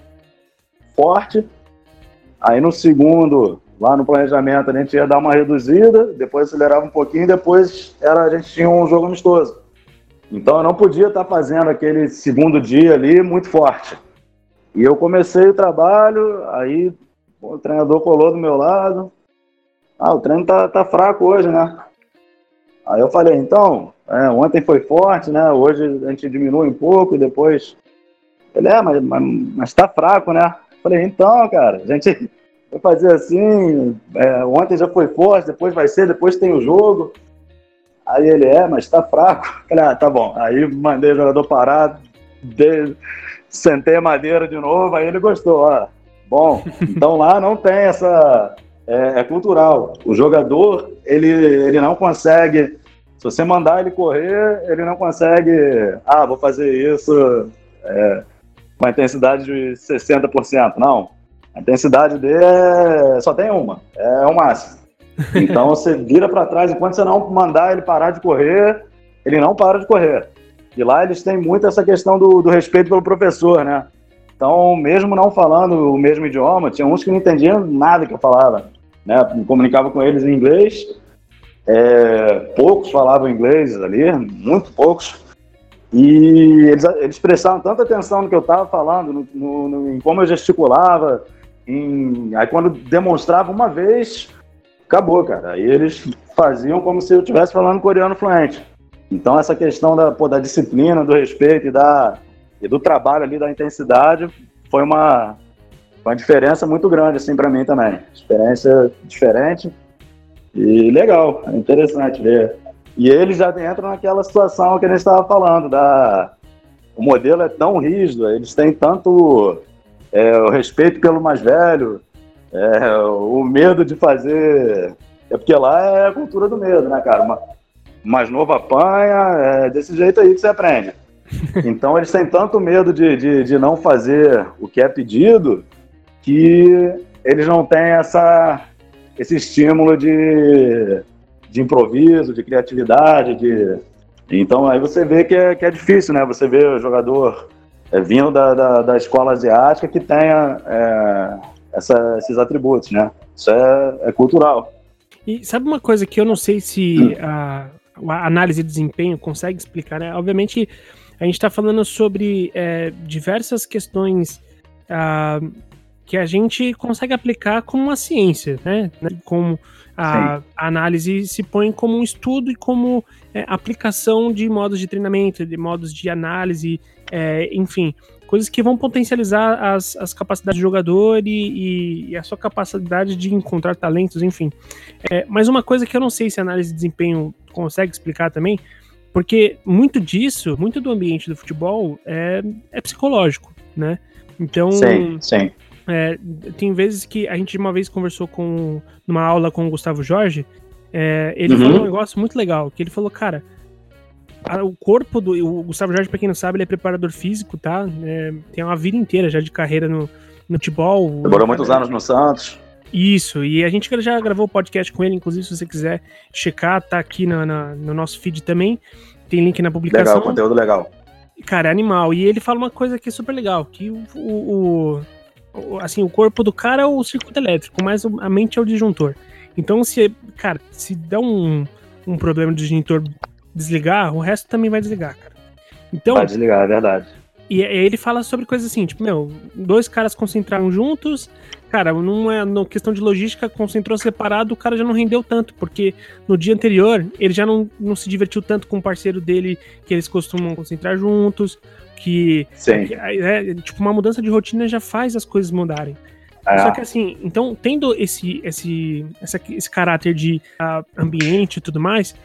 forte. Aí no segundo, lá no planejamento, a gente ia dar uma reduzida, depois acelerava um pouquinho, depois era, a gente tinha um jogo amistoso. Então eu não podia estar fazendo aquele segundo dia ali muito forte. E eu comecei o trabalho, aí o treinador colou do meu lado. Ah, o treino tá, tá fraco hoje, né? Aí eu falei, então, é, ontem foi forte, né? Hoje a gente diminui um pouco, depois. Ele é, mas, mas, mas tá fraco, né? Falei, então, cara, a gente vai fazer assim, é, ontem já foi forte, depois vai ser, depois tem o jogo. Aí ele é, mas tá fraco. Falei, ah, tá bom. Aí mandei o jogador parado, dei, sentei a madeira de novo, aí ele gostou, ó. Bom, então lá não tem essa. É, é, cultural. O jogador, ele, ele não consegue. Se você mandar ele correr, ele não consegue. Ah, vou fazer isso é, com a intensidade de 60%. Não. A intensidade dele é, só tem uma. É o máximo. Então você vira para trás, enquanto você não mandar ele parar de correr, ele não para de correr. E lá eles têm muito essa questão do, do respeito pelo professor, né? Então, mesmo não falando o mesmo idioma, tinha uns que não entendiam nada que eu falava. Né? Me comunicava com eles em inglês, é, poucos falavam inglês ali, muito poucos. E eles, eles prestavam tanta atenção no que eu estava falando, no, no, no, em como eu gesticulava. Em, aí, quando demonstrava uma vez, acabou, cara. Aí eles faziam como se eu estivesse falando coreano fluente. Então, essa questão da, pô, da disciplina, do respeito e, da, e do trabalho ali, da intensidade, foi uma, uma diferença muito grande, assim, para mim também. Experiência diferente e legal, é interessante ver. E eles já entram naquela situação que a gente estava falando, da, o modelo é tão rígido, eles têm tanto é, o respeito pelo mais velho, é, o medo de fazer. É porque lá é a cultura do medo, né, cara? Uma, mais novo apanha, é desse jeito aí que você aprende. Então eles têm tanto medo de, de, de não fazer o que é pedido que eles não têm essa, esse estímulo de, de improviso, de criatividade, de... Então aí você vê que é, que é difícil, né? Você vê o jogador é, vindo da, da, da, escola asiática que tenha é, essa, esses atributos, né? Isso é, é, cultural. E sabe uma coisa que eu não sei se a, a análise de desempenho consegue explicar, né? Obviamente, a gente está falando sobre é, diversas questões uh, que a gente consegue aplicar como uma ciência, né? Como a, a análise se põe como um estudo e como é, aplicação de modos de treinamento, de modos de análise, é, enfim, coisas que vão potencializar as, as capacidades do jogador e, e, a sua capacidade de encontrar talentos, enfim. É, mas uma coisa que eu não sei se a análise de desempenho consegue explicar também, porque muito disso, muito do ambiente do futebol é, é psicológico, né? Então, sim, sim. É, tem vezes que a gente uma vez conversou com numa aula com o Gustavo Jorge, é, ele uhum. falou um negócio muito legal, que ele falou, cara, o corpo do. O Gustavo Jorge, pra quem não sabe, ele é preparador físico, tá? É, tem uma vida inteira já de carreira no, no futebol. Demorou muitos anos no Santos. Isso, e a gente já gravou o podcast com ele, inclusive, se você quiser checar, tá aqui na, na, no nosso feed também. Tem link na publicação. Legal, conteúdo legal. Cara, é animal. E ele fala uma coisa que é super legal: que o, o, o assim, o corpo do cara é o circuito elétrico, mas a mente é o disjuntor. Então, se, cara, se der um, um problema de disjuntor desligar, o resto também vai desligar, cara. Então, vai desligar, é verdade. E ele fala sobre coisas assim, tipo, meu, dois caras concentraram juntos, cara, numa no questão de logística, concentrou separado, o cara já não rendeu tanto, porque no dia anterior ele já não, não se divertiu tanto com o parceiro dele, que eles costumam concentrar juntos, que, que é, tipo, uma mudança de rotina já faz as coisas mudarem. É. Só que assim, então, tendo esse, esse, esse, esse caráter de uh, ambiente e tudo mais,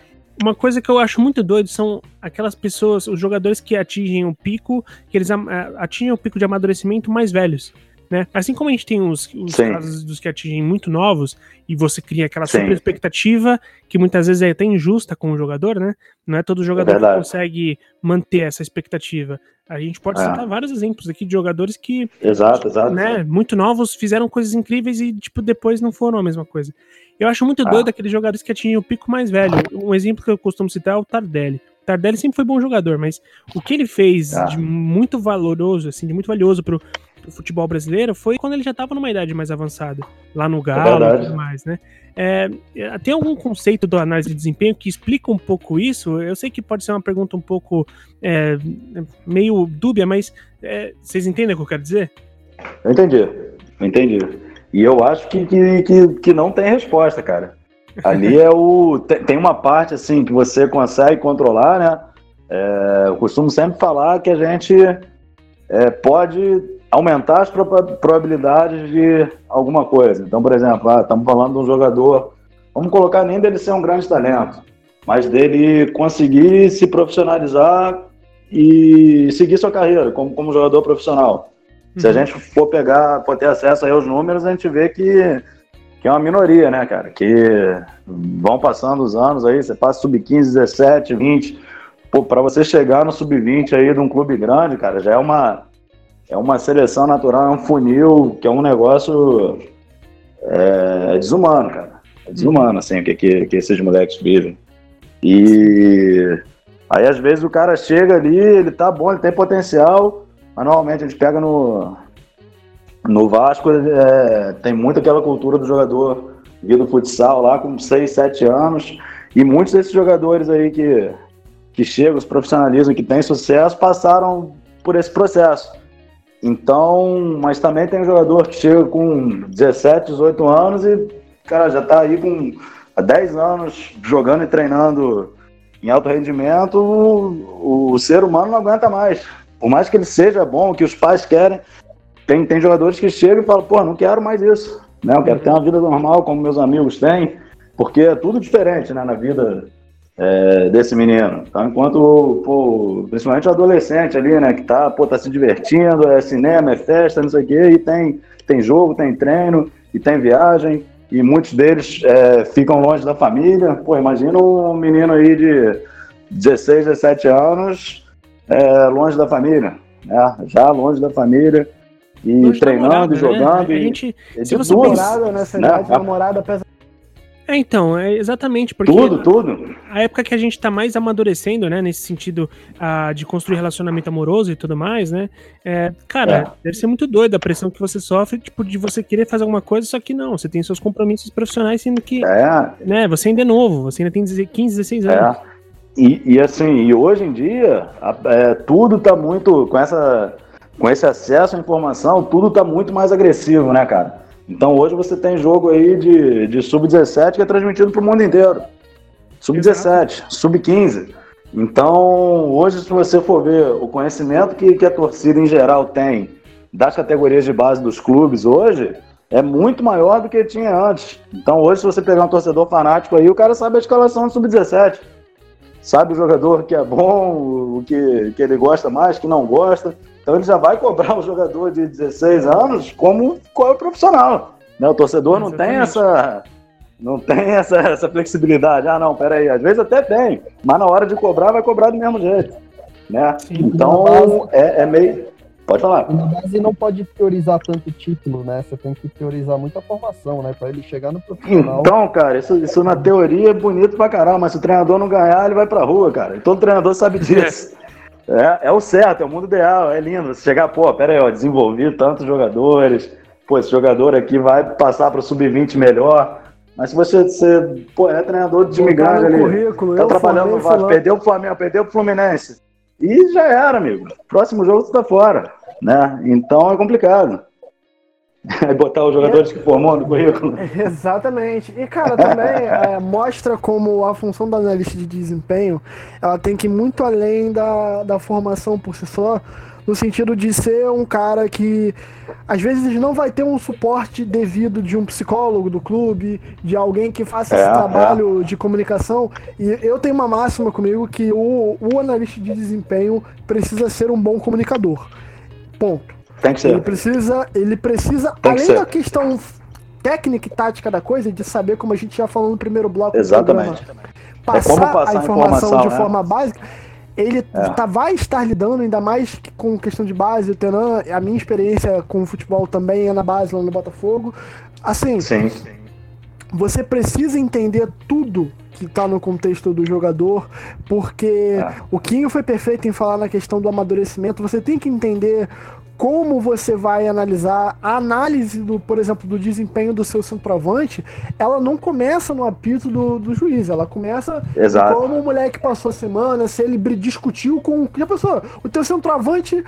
uma coisa que eu acho muito doido são aquelas pessoas, os jogadores que atingem o pico, que eles atingem o pico de amadurecimento mais velhos. Né? Assim como a gente tem os, os casos dos que atingem muito novos e você cria aquela Sim. super expectativa que muitas vezes é até injusta com o jogador, né? Não é todo jogador é que consegue manter essa expectativa. A gente pode é. citar vários exemplos aqui de jogadores que, exato, exato, né, muito novos, fizeram coisas incríveis e tipo depois não foram a mesma coisa. Eu acho muito ah. doido aqueles jogadores que atingem o pico mais velho. Um exemplo que eu costumo citar é o Tardelli. O Tardelli sempre foi bom jogador, mas o que ele fez ah. de muito valoroso, assim, de muito valioso pro, futebol brasileiro foi quando ele já estava numa idade mais avançada, lá no Galo é e tudo mais, né? É, tem algum conceito da análise de desempenho que explica um pouco isso? Eu sei que pode ser uma pergunta um pouco é, meio dúbia, mas é, vocês entendem o que eu quero dizer? Eu entendi, eu entendi. E eu acho que, que, que, que não tem resposta, cara. Ali é o. Tem uma parte assim que você consegue controlar, né? É, eu costumo sempre falar que a gente é, pode aumentar as probabilidades de alguma coisa. Então, por exemplo, ah, estamos falando de um jogador, vamos colocar nem dele ser um grande talento, mas dele conseguir se profissionalizar e seguir sua carreira como, como jogador profissional. Uhum. Se a uhum. gente for pegar, for ter acesso aí aos números, a gente vê que, que é uma minoria, né, cara? Que vão passando os anos aí, você passa sub-15, 17, 20. Pô, pra você chegar no sub-20 aí de um clube grande, cara, já é uma, é uma seleção natural, é um funil, que é um negócio é, desumano, cara. É desumano, assim, que, que, que esses moleques vivem. E aí, às vezes, o cara chega ali, ele tá bom, ele tem potencial, mas normalmente a gente pega no, no Vasco, é, tem muito aquela cultura do jogador vir do futsal lá com 6, 7 anos. E muitos desses jogadores aí que, que chegam, os profissionalismo, que têm sucesso, passaram por esse processo. Então, mas também tem um jogador que chega com 17, 18 anos e, cara, já tá aí com há 10 anos jogando e treinando em alto rendimento, o, o, ser humano não aguenta mais. Por mais que ele seja bom, que os pais querem, tem, tem jogadores que chegam e falam, pô, não quero mais isso. Né? Eu quero ter uma vida normal, como meus amigos têm, porque é tudo diferente né, na vida é, desse menino. Então, enquanto, pô, principalmente o adolescente ali, né, que tá, pô, tá se divertindo, é cinema, é festa, não sei o quê, e tem, tem jogo, tem treino, e tem viagem, e muitos deles é, ficam longe da família. Pô, imagina um menino aí de 16, 17 anos é, longe da família, né? já longe da família, e longe treinando, e né? jogando. Né? A gente, e, se você namorada nessa né? idade, namorada pesa é, então, é exatamente porque. Tudo, tudo. A época que a gente tá mais amadurecendo, né? Nesse sentido de construir relacionamento amoroso e tudo mais, né? É, cara, é. deve ser muito doido a pressão que você sofre, tipo, de você querer fazer alguma coisa, só que não, você tem seus compromissos profissionais, sendo que. É. Né, você ainda é novo, você ainda tem 15, 16 anos. É. E, e assim, e hoje em dia, é, tudo tá muito. Com, essa, com esse acesso à informação, tudo tá muito mais agressivo, né, cara? Então hoje você tem jogo aí de, de sub-17 que é transmitido para o mundo inteiro. Sub-17, sub-15. Então, hoje, se você for ver o conhecimento que, que a torcida em geral tem das categorias de base dos clubes hoje, é muito maior do que tinha antes. Então, hoje, se você pegar um torcedor fanático aí, o cara sabe a escalação do sub-17. Sabe o jogador que é bom, o que, que ele gosta mais, que não gosta. Então ele já vai cobrar o jogador de 16 anos como qual é o profissional. Né? O torcedor não tem essa não tem essa, essa flexibilidade. Ah, não, peraí, às vezes até tem, mas na hora de cobrar vai cobrar do mesmo jeito. Né? Sim, então é, é, meio. Pode falar. na base não pode priorizar tanto título, né? Você tem que priorizar muita formação, né? Para ele chegar no profissional. Então, cara, isso, isso na teoria é bonito pra caramba, mas se o treinador não ganhar, ele vai pra rua, cara. Todo treinador sabe disso. É, é o certo, é o mundo ideal, é lindo. Você chegar, pô, pera aí, ó, desenvolvi tantos jogadores, pô, esse jogador aqui vai passar para o sub-20 melhor. Mas se você, você pô, é treinador de time grande ali, currículo, tá trabalhando no Vasco, perdeu pro Flamengo, perdeu pro Fluminense. E já era, amigo. Próximo jogo você tá fora, né? Então é complicado. botar os jogadores é, que formou no currículo. Exatamente. E, cara, também é, mostra como a função do analista de desempenho ela tem que ir muito além da, da formação por si só, no sentido de ser um cara que às vezes não vai ter um suporte devido de um psicólogo do clube, de alguém que faça é, esse trabalho é. de comunicação. E eu tenho uma máxima comigo que o, o analista de desempenho precisa ser um bom comunicador. Ponto. Ele precisa, ele precisa além da questão técnica e tática da coisa, de saber como a gente já falou no primeiro bloco Exatamente. do programa, passar, é passar a informação, informação de né? forma básica. Ele é. tá, vai estar lidando ainda mais com questão de base. O Tenan, a minha experiência com o futebol também é na base lá no Botafogo. Assim, Sim. você precisa entender tudo que está no contexto do jogador, porque é. o Quinho foi perfeito em falar na questão do amadurecimento. Você tem que entender como você vai analisar a análise do, por exemplo, do desempenho do seu centroavante, ela não começa no apito do, do juiz, ela começa Exato. como o moleque passou a semana, se ele discutiu com. Já pensou? O teu centroavante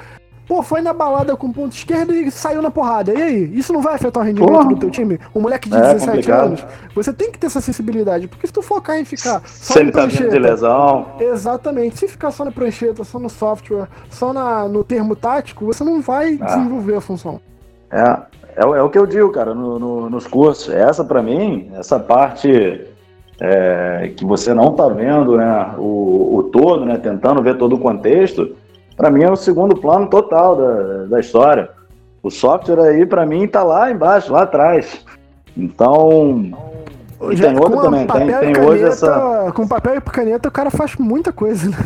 Pô, foi na balada com ponto esquerdo e saiu na porrada. E aí? Isso não vai afetar o rendimento Porra. do teu time? Um moleque de é, 17 complicado. anos. Você tem que ter essa sensibilidade. Porque se tu focar em ficar só se ele tá vindo de lesão. Exatamente. Se ficar só na prancheta, só no software, só na, no termo tático, você não vai ah. desenvolver a função. É, é, é, o que eu digo, cara, no, no, nos cursos. Essa, para mim, essa parte é, que você não tá vendo, né, o, o todo, né, tentando ver todo o contexto, para mim é o segundo plano total da, da história. O software aí, para mim, tá lá embaixo, lá atrás. Então, e tem outro também, tem, tem caneta, hoje essa. Com papel e caneta, o cara faz muita coisa, né?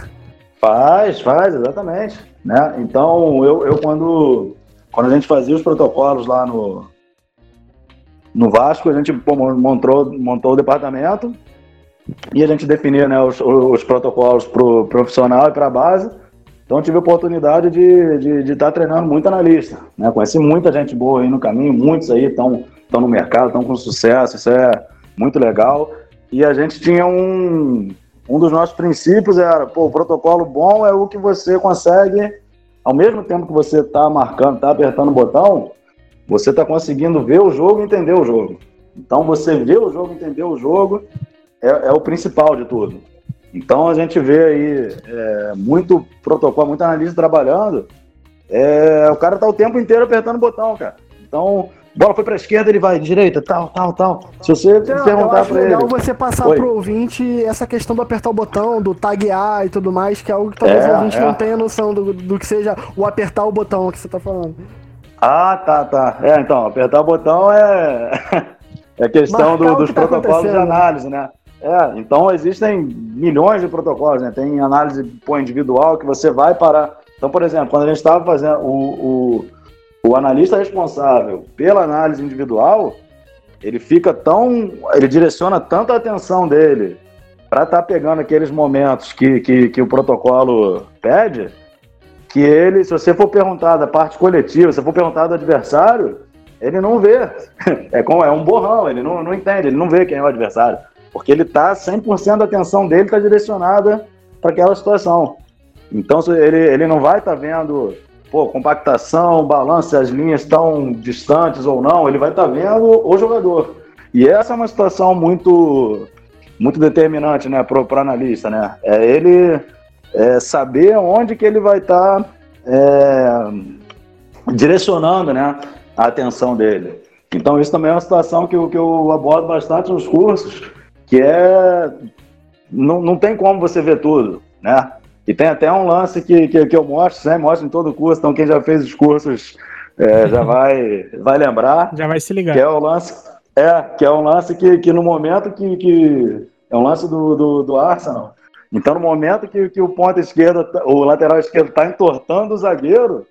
Faz, faz, exatamente. Né? Então, eu, eu quando, quando a gente fazia os protocolos lá no, no Vasco, a gente pô, montou, montou o departamento e a gente definia né, os, os protocolos para o profissional e para a base. Então, tive a oportunidade de estar de, de tá treinando muito analista. Né? Conheci muita gente boa aí no caminho, muitos aí estão no mercado, estão com sucesso, isso é muito legal. E a gente tinha um, um dos nossos princípios era, pô, o protocolo bom é o que você consegue, ao mesmo tempo que você está marcando, está apertando o botão, você está conseguindo ver o jogo e entender o jogo. Então você vê o jogo, entender o jogo é, é o principal de tudo. Então a gente vê aí é, muito protocolo, muito analista trabalhando. É, o cara tá o tempo inteiro apertando o botão, cara. Então bola foi para a esquerda, ele vai direita, tal, tal, tal. Se você Não, perguntar ele. legal você passar Oi. pro ouvinte essa questão do apertar o botão, do taguear e tudo mais, que é algo que talvez é, o ouvinte é. não tenha noção do, do que seja o apertar o botão que você tá falando. Ah, tá, tá. É, então, apertar o botão é, é questão do, dos tá protocolos de análise, né? É, então existem milhões de protocolos, né? Tem análise por individual que você vai parar. Então, por exemplo, quando a gente estava fazendo o, o o analista responsável pela análise individual, ele fica tão. ele direciona tanta atenção dele para estar tá pegando aqueles momentos que, que, que, o protocolo pede, que ele, se você for perguntar da parte coletiva, se for perguntar do adversário, ele não vê. É, como, é um borrão, ele não, não entende, ele não vê quem é o adversário. Porque ele está 100% da atenção dele está direcionada para aquela situação. Então ele, ele não vai estar tá vendo pô, compactação, balanço, as linhas estão distantes ou não, ele vai estar tá vendo o jogador. E essa é uma situação muito, muito determinante né, para o analista. Né? É ele é, saber onde que ele vai estar tá, é, direcionando né, a atenção dele. Então isso também é uma situação que, que eu abordo bastante nos cursos, que é não, não tem como você ver tudo, né? E tem até um lance que, que, que eu mostro, né? mostro em todo o curso, então quem já fez os cursos é, já vai, vai lembrar. Já vai se ligar. Que é o lance, é, que é um lance que, que no momento que, que é um lance do, do, do Arsenal. Então, no momento que, que o ponta esquerda, o lateral esquerdo está entortando o zagueiro,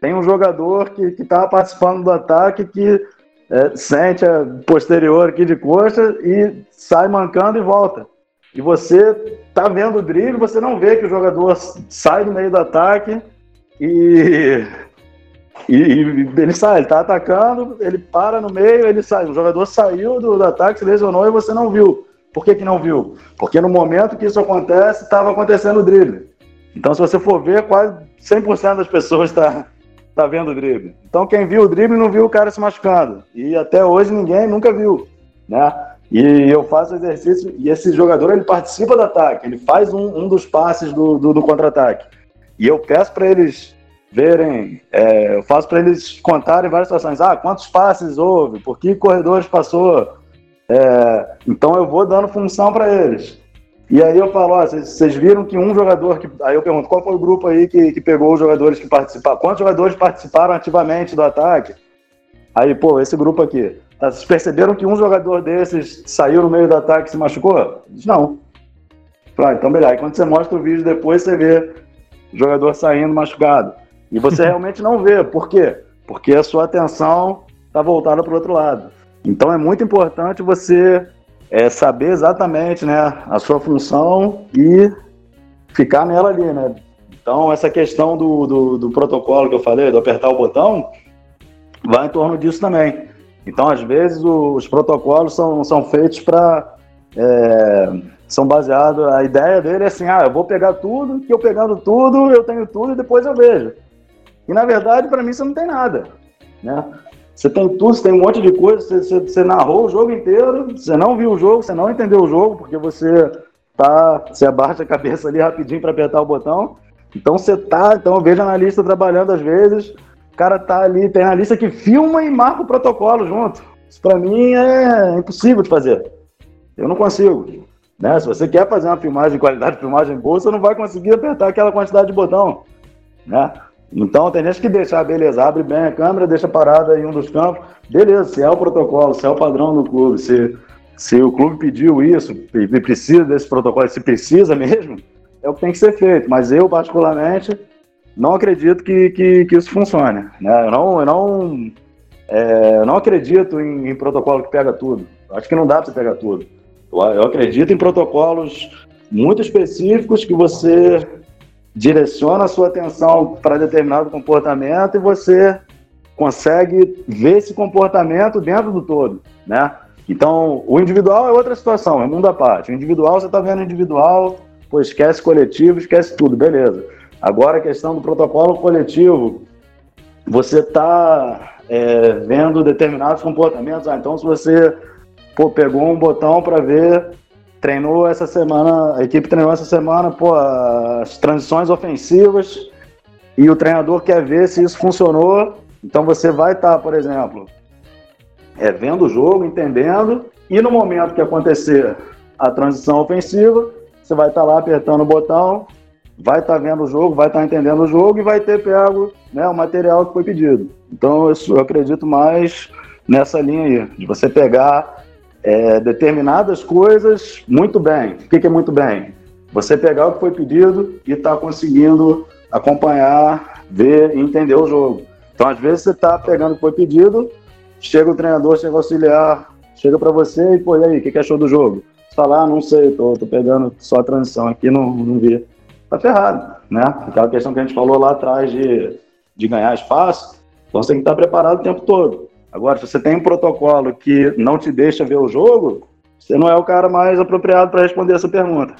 tem um jogador que está participando do ataque que é, sente a posterior aqui de coxa e sai mancando e volta e você tá vendo o drible, você não vê que o jogador sai do meio do ataque e, e, e ele sai, ele tá atacando, ele para no meio, ele sai. O jogador saiu do, do ataque, se lesionou e você não viu. Por que, que não viu? Porque no momento que isso acontece, estava acontecendo o drible. Então, se você for ver, quase 100% das pessoas está tá vendo o drible. Então, quem viu o drible não viu o cara se machucando. E até hoje ninguém nunca viu, né? E eu faço exercício, e esse jogador ele participa do ataque, ele faz um, um dos passes do, do, do contra-ataque. E eu peço para eles verem, é, eu faço para eles contarem várias situações. Ah, quantos passes houve? Por que corredores passou? É, então eu vou dando função para eles. E aí eu falo, ó, vocês viram que um jogador que. Aí eu pergunto, qual foi o grupo aí que, que pegou os jogadores que participaram? Quantos jogadores participaram ativamente do ataque? Aí, pô, esse grupo aqui. Tá, vocês perceberam que um jogador desses saiu no meio do ataque e se machucou? Não. Ah, então beleza. Aí quando você mostra o vídeo depois, você vê o jogador saindo machucado. E você realmente não vê. Por quê? Porque a sua atenção está voltada para o outro lado. Então é muito importante você é, saber exatamente né, a sua função e ficar nela ali, né? Então essa questão do, do, do protocolo que eu falei, do apertar o botão, vai em torno disso também. Então, às vezes, os protocolos são, são feitos para. É, são baseados. A ideia dele é assim: ah, eu vou pegar tudo, que eu pegando tudo, eu tenho tudo e depois eu vejo. E na verdade, para mim, você não tem nada. Né? Você tem tudo, você tem um monte de coisa, você, você, você, narrou o jogo inteiro, você não viu o jogo, você não entendeu o jogo, porque você tá. Você abaixa a cabeça ali rapidinho para apertar o botão. Então você tá. Então eu vejo analista trabalhando às vezes o cara tá ali, tem a lista que filma e marca o protocolo junto. Isso para mim é impossível de fazer. Eu não consigo. Né? Se você quer fazer uma filmagem, qualidade de filmagem boa, você não vai conseguir apertar aquela quantidade de botão. né? Então tem gente que deixar, beleza, abre bem a câmera, deixa parada em um dos campos, beleza, se é o protocolo, se é o padrão do clube, se, se o clube pediu isso e precisa desse protocolo, se precisa mesmo, é o que tem que ser feito. Mas eu, particularmente, não acredito que, que, que isso funcione. Né? Eu não, eu não, é, eu não acredito em, em, protocolo que pega tudo. Acho que não dá para pegar tudo. Eu, eu acredito em protocolos muito específicos que você direciona a sua atenção para determinado comportamento e você consegue ver esse comportamento dentro do todo, né? Então, o individual é outra situação, é mundo à parte. O individual, você está vendo individual, pô, esquece coletivo, esquece tudo, beleza. Agora, a questão do protocolo coletivo, você está é, vendo determinados comportamentos. Ah, então, se você pô, pegou um botão para ver, treinou essa semana, a equipe treinou essa semana, pô, as transições ofensivas, e o treinador quer ver se isso funcionou. Então, você vai estar, tá, por exemplo, é, vendo o jogo, entendendo, e no momento que acontecer a transição ofensiva, você vai estar tá lá apertando o botão, vai estar tá vendo o jogo, vai estar entendendo o jogo e vai ter pego né, o material que foi pedido. Então, eu acredito mais nessa linha aí, de você pegar é, determinadas coisas muito bem. O que, que, é muito bem? Você pegar o que foi pedido e estar tá conseguindo acompanhar, ver e entender o jogo. Então, às vezes, você está pegando o que foi pedido, chega o treinador, chega o auxiliar, chega para você e, pô, e aí, o que, que achou do jogo? falar, ah, não sei, tô, tô pegando só a transição aqui, não, não vi. Tá ferrado, né? Aquela questão que a gente falou lá atrás de, de ganhar espaço, então você tem que estar preparado o tempo todo. Agora, se você tem um protocolo que não te deixa ver o jogo, você não é o cara mais apropriado para responder essa pergunta.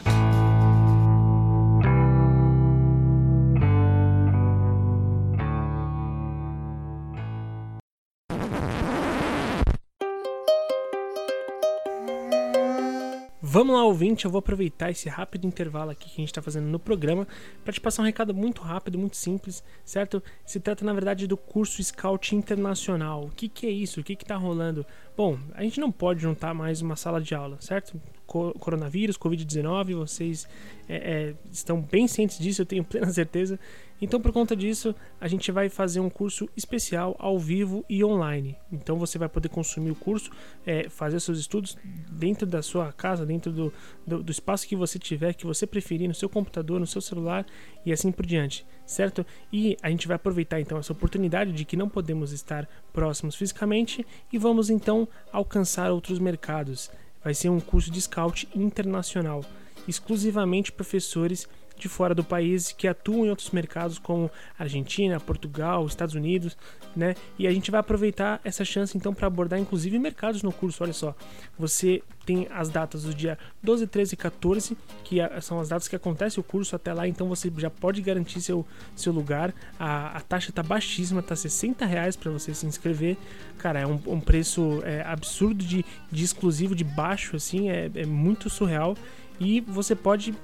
Vamos lá, ouvinte, eu vou aproveitar esse rápido intervalo aqui que a gente está fazendo no programa para te passar um recado muito rápido, muito simples, certo? Se trata, na verdade, do curso Scout Internacional. O que, que é isso? O que está rolando? Bom, a gente não pode juntar mais uma sala de aula, certo? Coronavírus, Covid-19, vocês é, é, estão bem cientes disso, eu tenho plena certeza. Então, por conta disso, a gente vai fazer um curso especial ao vivo e online. Então, você vai poder consumir o curso, é, fazer seus estudos dentro da sua casa, dentro do, do, do, espaço que você tiver, que você preferir, no seu computador, no seu celular e assim por diante, certo? E a gente vai aproveitar então essa oportunidade de que não podemos estar próximos fisicamente e vamos então alcançar outros mercados. Vai ser um curso de scout internacional, exclusivamente professores de fora do país que atuam em outros mercados como Argentina, Portugal, Estados Unidos, né? E a gente vai aproveitar essa chance então para abordar inclusive mercados no curso. Olha só, você tem as datas do dia 12, 13 e 14, que são as datas que acontece o curso até lá, então você já pode garantir seu, seu lugar. A, a taxa tá baixíssima, tá 60 reais para você se inscrever. Cara, é um, um preço é, absurdo de, de exclusivo, de baixo, assim, é, é muito surreal. E você pode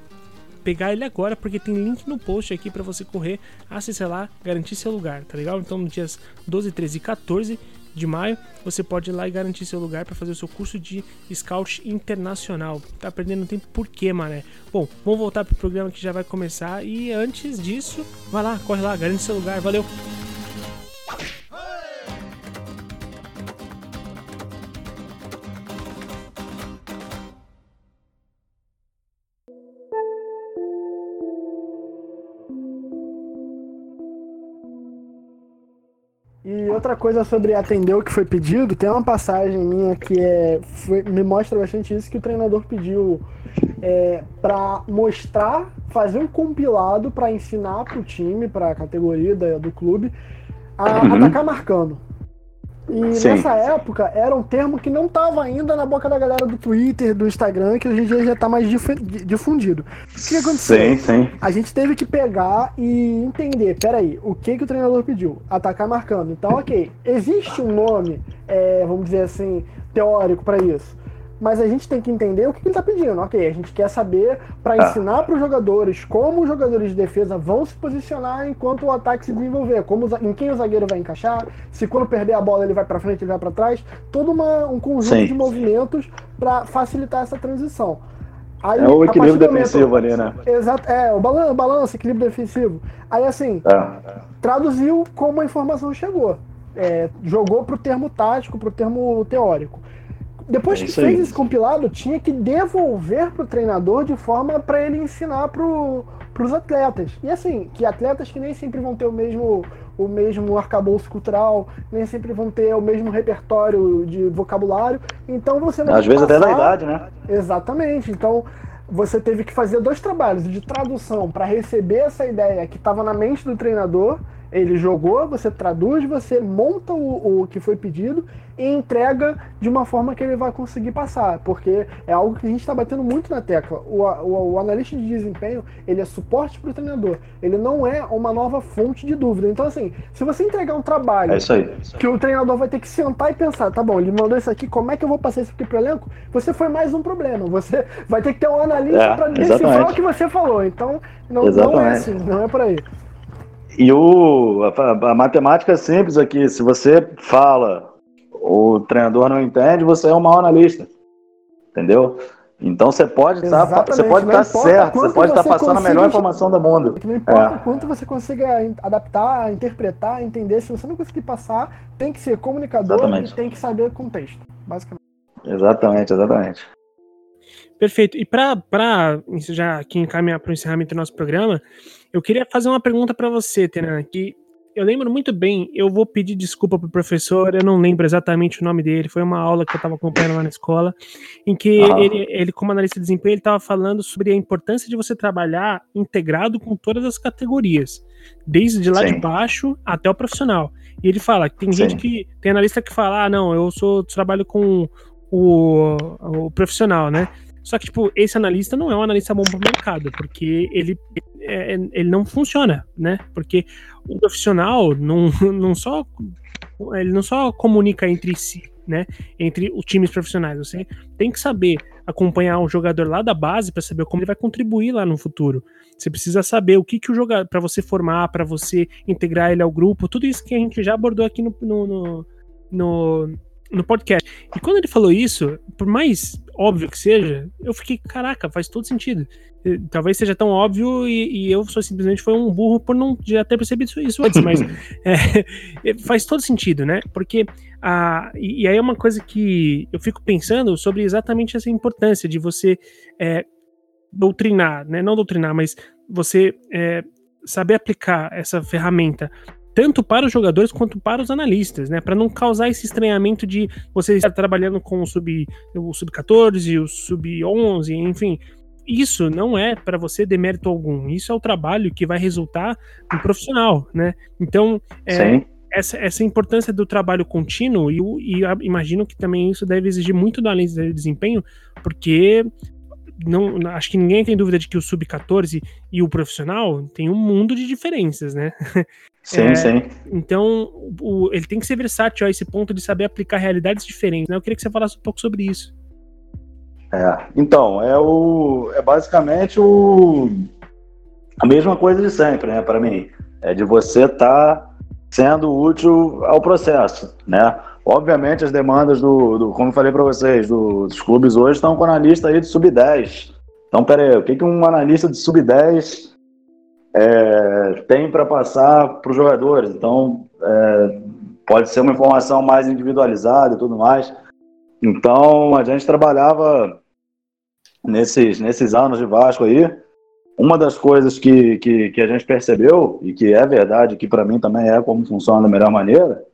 pegar ele agora, porque tem link no post aqui para você correr, acessar lá, garantir seu lugar, tá legal? Então, nos dias 12, 13 e 14 de maio, você pode ir lá e garantir seu lugar para fazer o seu curso de Scout Internacional. Tá perdendo tempo por quê, mané? Bom, vamos voltar pro programa que já vai começar e antes disso, vai lá, corre lá, garante seu lugar. Valeu! Outra coisa sobre atender o que foi pedido, tem uma passagem minha que é, foi, me mostra bastante isso, que o treinador pediu é, para mostrar, fazer um compilado para ensinar para o time, para a categoria da, do clube, a uhum. atacar marcando. E Sim. nessa época era um termo que não estava ainda na boca da galera do Twitter, do Instagram, que hoje em dia já está mais difundido. O que aconteceu? Sim, sim. A gente teve que pegar e entender, peraí, o que, que o treinador pediu? Atacar marcando. Então, ok, existe um nome, é, vamos dizer assim, teórico para isso mas a gente tem que entender o que, ele está pedindo. Ok, a gente quer saber para ah. ensinar para os jogadores como os jogadores de defesa vão se posicionar enquanto o ataque se desenvolver, como em quem o zagueiro vai encaixar, se quando perder a bola ele vai para frente, ele vai para trás, todo uma, um conjunto Sim. de movimentos para facilitar essa transição. Aí, É o equilíbrio do momento- defensivo ali, né? Exato, é, o balanço, balanço, equilíbrio defensivo. Aí assim, É. traduziu como a informação chegou. É, jogou pro termo tático, pro termo teórico. Depois É que isso aí. fez esse compilado, tinha que devolver pro treinador de forma para ele ensinar pro, pros atletas. E assim, que atletas que nem sempre vão ter o mesmo o mesmo arcabouço cultural, nem sempre vão ter o mesmo repertório de vocabulário. Então você vai Às vezes que até da passar- idade, né? Exatamente. Então, você teve que fazer dois trabalhos de tradução para receber essa ideia que estava na mente do treinador. Ele jogou, você traduz, você monta o, o que foi pedido e entrega de uma forma que ele vai conseguir passar, porque é algo que a gente está batendo muito na tecla. O, o- o analista de desempenho ele é suporte para o treinador, ele não é uma nova fonte de dúvida. Então, assim, se você entregar um trabalho É aí. que o treinador vai ter que sentar e pensar, tá bom, ele mandou isso aqui, como é que eu vou passar isso aqui pro elenco? Você foi mais um problema. Você vai ter que ter um analista É, para decifrar o que você falou. Então, não, não é assim, não é por aí. E o, a, a matemática é simples aqui. Se você fala, o treinador não entende, você é um mau analista. Entendeu? Então você pode estar Exatamente, você pode estar importa certo, você pode estar você passando a melhor informação do mundo. Que não importa É. o quanto você consiga adaptar, interpretar, entender. Se você não conseguir passar, tem que ser comunicador Exatamente. e tem que saber contexto. Basicamente. Exatamente, exatamente. Perfeito. E para já aqui encaminhar para o encerramento do nosso programa, eu queria fazer uma pergunta para você, Tenan, que eu lembro muito bem, eu vou pedir desculpa pro professor, eu não lembro exatamente o nome dele, foi uma aula que eu estava acompanhando lá na escola, em que Ah. ele, ele, como analista de desempenho, ele estava falando sobre a importância de você trabalhar integrado com todas as categorias, desde lá de Sim. baixo até o profissional. E ele fala que tem Sim. gente que, tem analista que fala, ah, não, eu sou, trabalho com o, o profissional, né? Só que, tipo, esse analista não é um analista bom para o mercado, porque ele, é, ele não funciona, né? Porque o profissional não, não só ele não só comunica entre si, né? Entre os times profissionais. Você tem que saber acompanhar um jogador lá da base para saber como ele vai contribuir lá no futuro. Você precisa saber o que, que o jogador. para você formar, para você integrar ele ao grupo, tudo isso que a gente já abordou aqui no, no, no, no no podcast. E quando ele falou isso, por mais óbvio que seja, eu fiquei, caraca, faz todo sentido. Talvez seja tão óbvio e, e eu só simplesmente foi um burro por não já ter percebido isso, antes, mas é, é, faz todo sentido, né? Porque a, e, e aí é uma coisa que eu fico pensando sobre exatamente essa importância de você é, doutrinar, né? Não doutrinar, mas você é, saber aplicar essa ferramenta tanto para os jogadores quanto para os analistas, né? Para não causar esse estranhamento de você estar trabalhando com o sub o sub 14, o sub 11, enfim. Isso não é para você demérito algum. Isso é o trabalho que vai resultar no profissional, né? Então, é, essa, essa importância do trabalho contínuo, e, e a- imagino que também isso deve exigir muito do analista de desempenho, porque não, acho que ninguém tem dúvida de que o sub-14 e o profissional tem um mundo de diferenças, né? Sim, É, sim. Então, o- ele tem que ser versátil a esse ponto de saber aplicar realidades diferentes, né? Eu queria que você falasse um pouco sobre isso. É. Então, é o é basicamente o a mesma coisa de sempre, né, para mim. É de você estar sendo útil ao processo, né? Obviamente as demandas do, do como falei para vocês, do- dos clubes hoje estão com analista aí de sub-10. Então, peraí, o que, que um analista de sub-10 é, tem para passar para os jogadores? Então, é, pode ser uma informação mais individualizada e tudo mais. Então, a gente trabalhava nesses, nesses anos de Vasco aí. Uma das coisas que, que, que a gente percebeu, e que é verdade, que para mim também é como funciona da melhor maneira,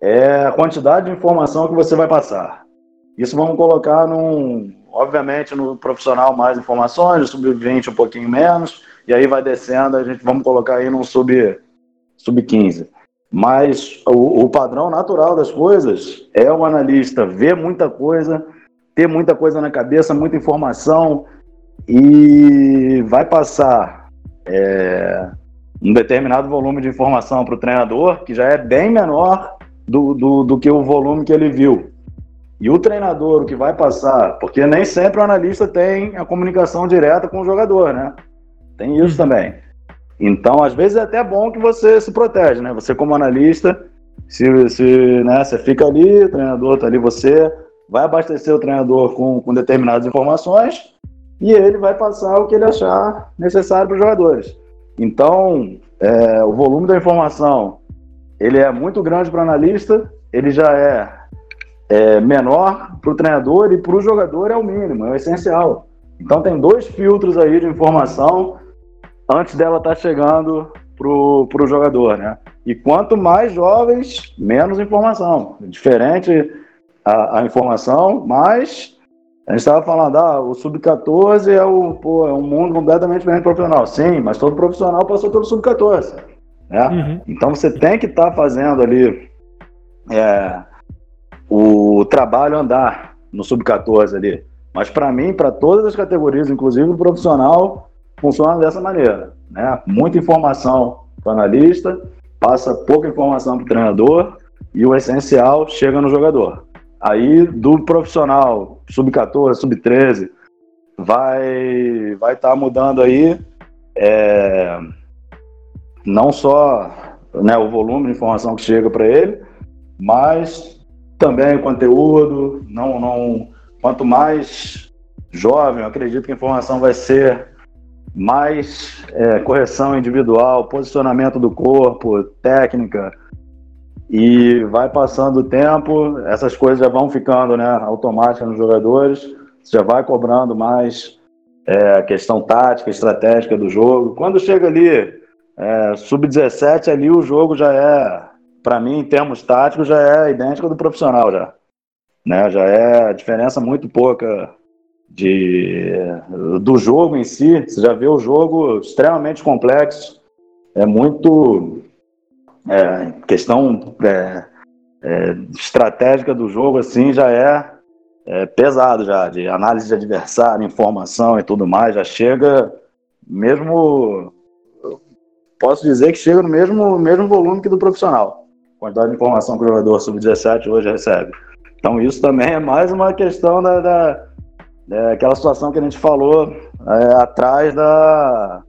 é a quantidade de informação que você vai passar. Isso vamos colocar num, obviamente, no profissional mais informações, no sub-20 um pouquinho menos, e aí vai descendo, a gente vamos colocar aí num sub, sub-15. Mas o, o padrão natural das coisas é o analista ver muita coisa, ter muita coisa na cabeça, muita informação e vai passar é, um determinado volume de informação para o treinador que já é bem menor do, do, do que o volume que ele viu. E o treinador, o que vai passar, porque nem sempre o analista tem a comunicação direta com o jogador, né? Tem isso também. Então, às vezes é até bom que você se protege, né? Você como analista, se, se né, você fica ali, o treinador tá ali, você vai abastecer o treinador com, com determinadas informações e ele vai passar o que ele achar necessário para os jogadores. Então, é, o volume da informação ele é muito grande para o analista, ele já é, é menor para o treinador e para o jogador é o mínimo, é o essencial. Então tem dois filtros aí de informação antes dela estar tá chegando pro, pro jogador, né? E quanto mais jovens, menos informação. Diferente a, a informação, mais a gente estava falando, ah, o sub-14 é, o, é um mundo completamente diferente profissional. Sim, mas todo profissional passou pelo sub-14. Né? Uhum. Então você tem que estar tá fazendo ali é, o trabalho andar no sub-14 ali. Mas para mim, para todas as categorias, inclusive o profissional, funciona dessa maneira. Né? Muita informação para o analista, passa pouca informação para o treinador e o essencial chega no jogador. Aí do profissional sub-14, sub-13, vai vai estar tá mudando aí é, não só né, o volume de informação que chega para ele, mas também o conteúdo. Não, não, quanto mais jovem, eu acredito que a informação vai ser mais é, correção individual, posicionamento do corpo, técnica, e vai passando o tempo, essas coisas já vão ficando né, automáticas nos jogadores, já vai cobrando mais é, a questão tática, estratégica do jogo. Quando chega ali, é, sub-17, ali o jogo já é, para mim, em termos táticos, já é idêntico do profissional já. Né? Já é diferença muito pouca de, do jogo em si. Você já vê o jogo extremamente complexo, é muito é, questão é, é, estratégica do jogo assim já é, é, pesado já de análise de adversário, informação e tudo mais. Já chega mesmo posso dizer que chega no mesmo mesmo volume que do profissional. Quantidade de informação que o jogador sub-17 hoje recebe. Então isso também é mais uma questão da, da é aquela situação que a gente falou é, atrás da,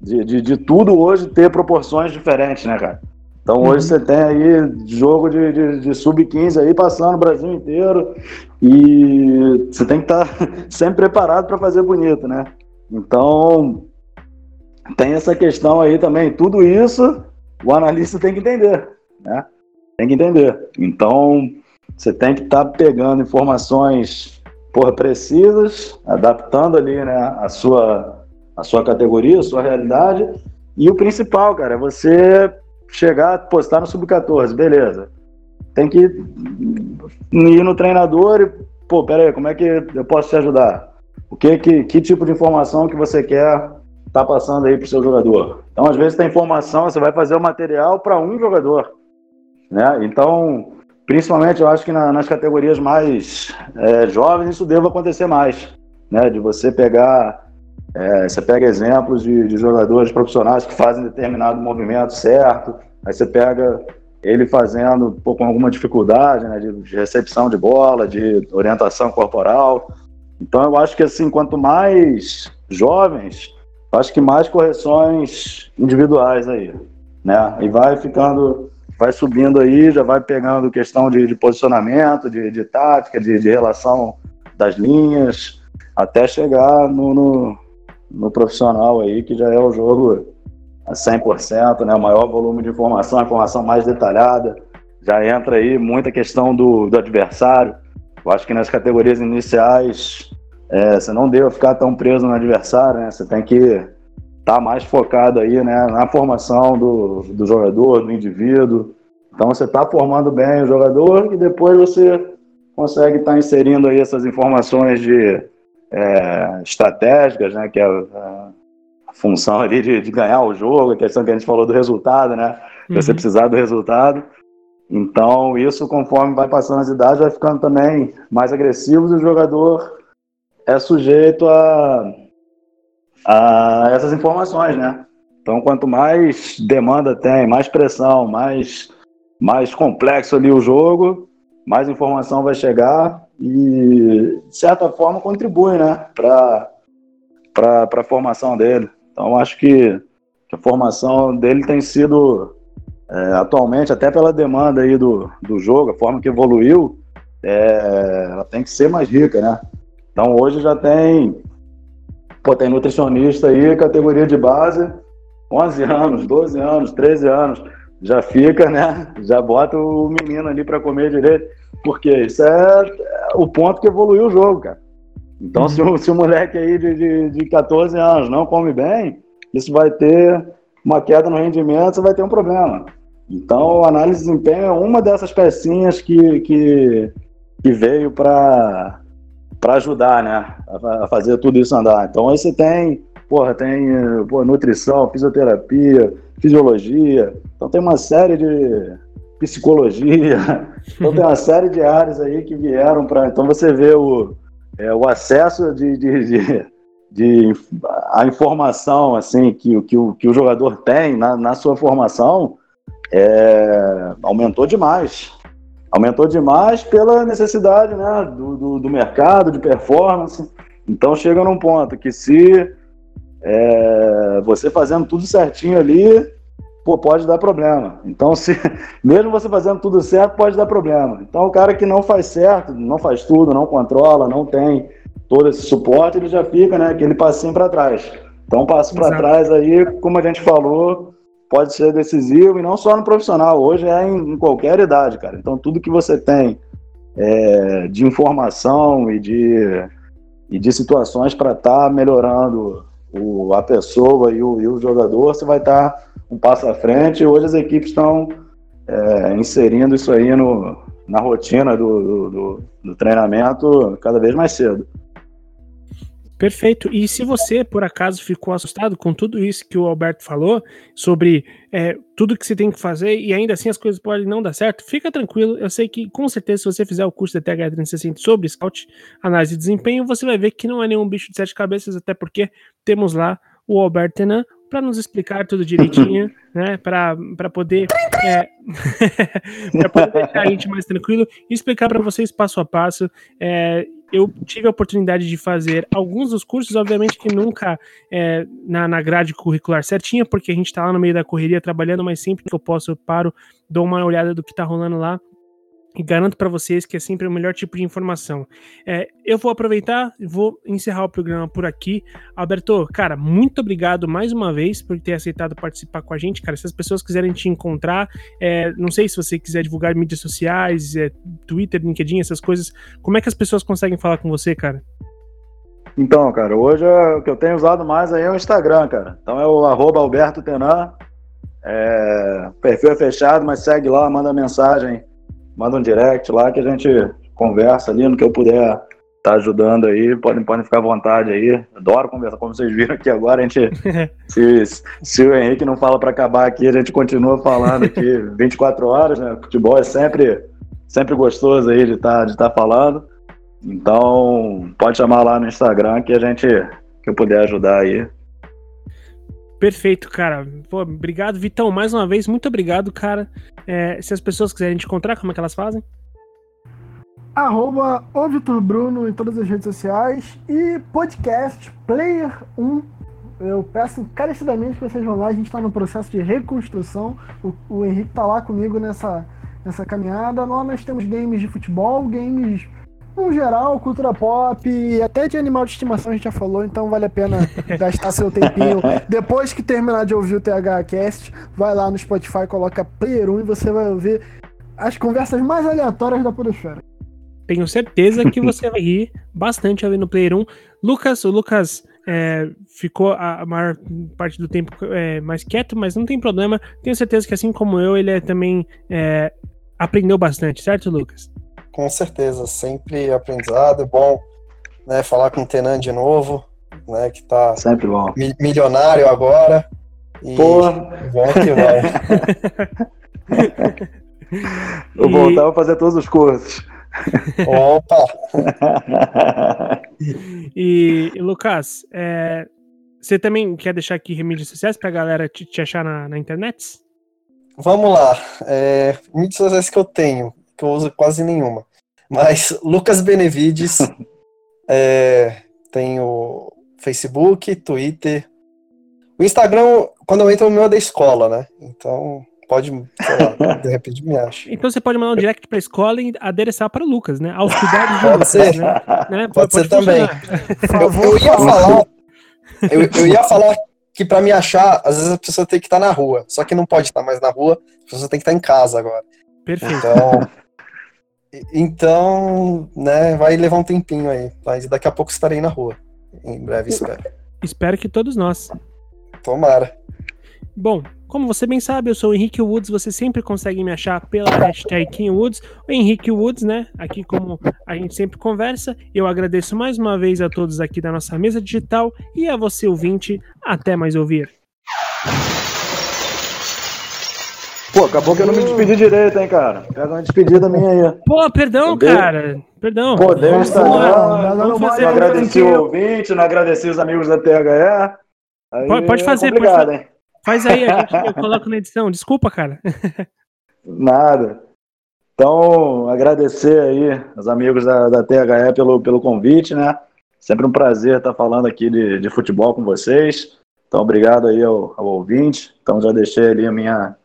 de, de, de, tudo hoje ter proporções diferentes, né, cara? Então hoje uhum. você tem aí jogo de, de, de sub-15 aí passando o Brasil inteiro e você tem que estar tá sempre preparado para fazer bonito, né? Então tem essa questão aí também. Tudo isso o analista tem que entender, né? Tem que entender. Então você tem que estar tá pegando informações porra, precisas, adaptando ali, né, a sua, a sua categoria, a sua realidade. E o principal, cara, é você chegar, postar no sub-14, beleza. Tem que ir no treinador e, pô, pera aí, como é que eu posso te ajudar? O que, que, que tipo de informação que você quer tá passando aí pro seu jogador? Então, às vezes tem informação, você vai fazer o material para um jogador, né? Então, Principalmente, eu acho que na, nas categorias mais é, jovens isso deva acontecer mais, né? De você pegar, é, você pega exemplos de, de, jogadores profissionais que fazem determinado movimento certo, aí você pega ele fazendo pô, com alguma dificuldade, né? De recepção de bola, de orientação corporal. Então, eu acho que assim, quanto mais jovens, acho que mais correções individuais aí, né? E vai ficando vai subindo aí, já vai pegando questão de, de posicionamento, de, de tática, de, de, relação das linhas, até chegar no, no, no, profissional aí, que já é o jogo a 100%, né? O maior volume de informação, a informação mais detalhada. Já entra aí muita questão do, do adversário. Eu acho que nas categorias iniciais é, você não deve ficar tão preso no adversário, né? Você tem que tá mais focado aí né, na formação do, do jogador, do indivíduo. Então você está formando bem o jogador e depois você consegue estar tá inserindo aí essas informações de é, estratégicas, né, que é a, a função ali de, de, ganhar o jogo, a questão que a gente falou do resultado, né, uhum. você precisar do resultado. Então isso conforme vai passando as idades vai ficando também mais agressivo e o jogador é sujeito a a essas informações, né? Então, quanto mais demanda tem, mais pressão, mais, mais complexo ali o jogo, mais informação vai chegar e, de certa forma, contribui, né, para a formação dele. Então, acho que, a formação dele tem sido, é, atualmente, até pela demanda aí do, do jogo, a forma que evoluiu, é, ela tem que ser mais rica, né? Então, hoje já tem Pô, tem nutricionista aí, categoria de base, 11 anos, 12 anos, 13 anos, já fica, né? Já bota o menino ali para comer direito, porque isso é o ponto que evoluiu o jogo, cara. Então, uhum. se, o, se o moleque aí de, de, de 14 anos não come bem, isso vai ter uma queda no rendimento, você vai ter um problema. Então, a análise de desempenho é uma dessas pecinhas que, que, que veio para ajudar, né? A, a, fazer tudo isso andar. Então, aí você tem, porra, tem porra, nutrição, fisioterapia, fisiologia. Então, tem uma série de psicologia. Então, tem uma série de áreas aí que vieram para. Então, você vê o, é, o acesso de, de, de, de, a informação assim que, que, o, que o jogador tem na, na sua formação é, aumentou demais. Aumentou demais pela necessidade né, do, do, do, mercado, de performance. Então chega num ponto que se é, você fazendo tudo certinho ali, pô, pode dar problema. Então, se mesmo você fazendo tudo certo, pode dar problema. Então, o cara que não faz certo, não faz tudo, não controla, não tem todo esse suporte, ele já fica, né, aquele passinho para trás. Então, passo para trás aí, como a gente falou, pode ser decisivo e não só no profissional, hoje é em, em qualquer idade, cara. Então tudo que você tem é, de informação e de, e de situações para estar tá melhorando o, a pessoa e o, e o jogador, você vai estar tá um passo à frente. Hoje as equipes estão é, inserindo isso aí no, na rotina do, do, do, do treinamento cada vez mais cedo. Perfeito. E se você, por acaso, ficou assustado com tudo isso que o Alberto falou, sobre é, tudo que você tem que fazer e ainda assim as coisas podem não dar certo, fica tranquilo. Eu sei que, com certeza, se você fizer o curso da TH360 sobre Scout, análise de desempenho, você vai ver que não é nenhum bicho de sete cabeças, até porque temos lá o Alberto Tenan para nos explicar tudo direitinho, né? Para poder, é, para poder deixar a gente mais tranquilo e explicar para vocês passo a passo. É, eu tive a oportunidade de fazer alguns dos cursos, obviamente que nunca é, na, na grade curricular certinha, porque a gente está lá no meio da correria trabalhando, mas sempre que eu posso eu paro, dou uma olhada do que está rolando lá e garanto para vocês que é sempre o melhor tipo de informação. É, eu vou aproveitar e vou encerrar o programa por aqui. Alberto, cara, muito obrigado mais uma vez por ter aceitado participar com a gente, cara. Se as pessoas quiserem te encontrar, é, não sei se você quiser divulgar mídias sociais, é, Twitter, LinkedIn, essas coisas, como é que as pessoas conseguem falar com você, cara? Então, cara, hoje é, o que eu tenho usado mais aí é o Instagram, cara. Então é o arroba Alberto Tenan. É, perfil é fechado, mas segue lá, manda mensagem manda um direct lá que a gente conversa ali no que eu puder tá ajudando aí, podem, podem ficar à vontade aí. Adoro conversar, como vocês viram aqui agora, a gente. se, se o Henrique não fala para acabar aqui, a gente continua falando aqui 24 horas, né? Futebol é sempre, sempre gostoso aí de estar tá, de tá falando. Então, pode chamar lá no Instagram que a gente que eu puder ajudar aí. Perfeito, cara. Pô, obrigado, Vitão. Mais uma vez, muito obrigado, cara. É, se as pessoas quiserem te encontrar, como é que elas fazem? Arroba o Vitor Bruno em todas as redes sociais e podcast Player 1. Eu peço encarecidamente que vocês vão lá, a gente está no processo de reconstrução. O, o Henrique está lá comigo nessa, nessa caminhada. Nós, nós temos games de futebol, games no geral, cultura pop e até de animal de estimação a gente já falou, então vale a pena gastar seu tempinho. Depois que terminar de ouvir o TH Cast, vai lá no Spotify, coloca Player 1 e você vai ouvir as conversas mais aleatórias da Podosfera. Tenho certeza que você vai rir bastante ouvindo o Player 1. Lucas, o Lucas é, ficou a maior parte do tempo é, mais quieto, mas não tem problema. Tenho certeza que assim como eu, ele é, também é, aprendeu bastante, certo, Lucas? Com certeza, sempre aprendizado, bom, né, falar com o Tenan de novo, né, que tá sempre bom. Mi milionário agora. E Porra. bom que vai. Vou voltar a fazer todos os cursos. Opa! e, e Lucas, é, você também quer deixar aqui mídias sociais pra galera te, te achar na, na, internet? Vamos lá. É, mídias sociais que eu tenho, que eu uso quase nenhuma. Mas Lucas Benevides é, tem o Facebook, Twitter. O Instagram, quando eu entro, o meu é da escola, né? Então, pode, sei lá, de repente me acha. Então você pode mandar um direct pra escola e adereçar para o Lucas, né? Aos cuidados de pode Lucas, ser. Né? Pode, pode, ser também. Eu, eu, ia falar, Eu, eu ia falar que para me achar, às vezes a pessoa tem que estar na rua. Só que não pode estar mais na rua, a pessoa tem que estar em casa agora. Perfeito. Então, então, né, vai levar um tempinho aí. Mas daqui a pouco estarei na rua. Em breve, espero. Espero que todos nós. Tomara. Bom, como você bem sabe, eu sou o Henrique Woods. Você sempre consegue me achar pela hashtag KingWoods ou Henrique Woods, né? Aqui, como a gente sempre conversa. Eu agradeço mais uma vez a todos aqui da nossa mesa digital e a você, ouvinte. Até mais ouvir. Pô, acabou que eu não me despedi direito, hein, cara. Pega uma despedida minha aí. Pô, perdão, Entendeu? cara. Perdão. Pô, deu Vamos Instagram, lá, não, fazer agradeci o ouvinte, não agradeci os amigos da THE. Aí Pode- pode é fazer, pode complicado, fazer. hein? Faz aí, a gente, eu coloco na edição. Desculpa, cara. Nada. Então, agradecer aí aos amigos da, da THE pelo, pelo convite, né? Sempre um prazer estar falando aqui de, de futebol com vocês. Então, obrigado aí ao, ao ouvinte. Então, já deixei ali a minha,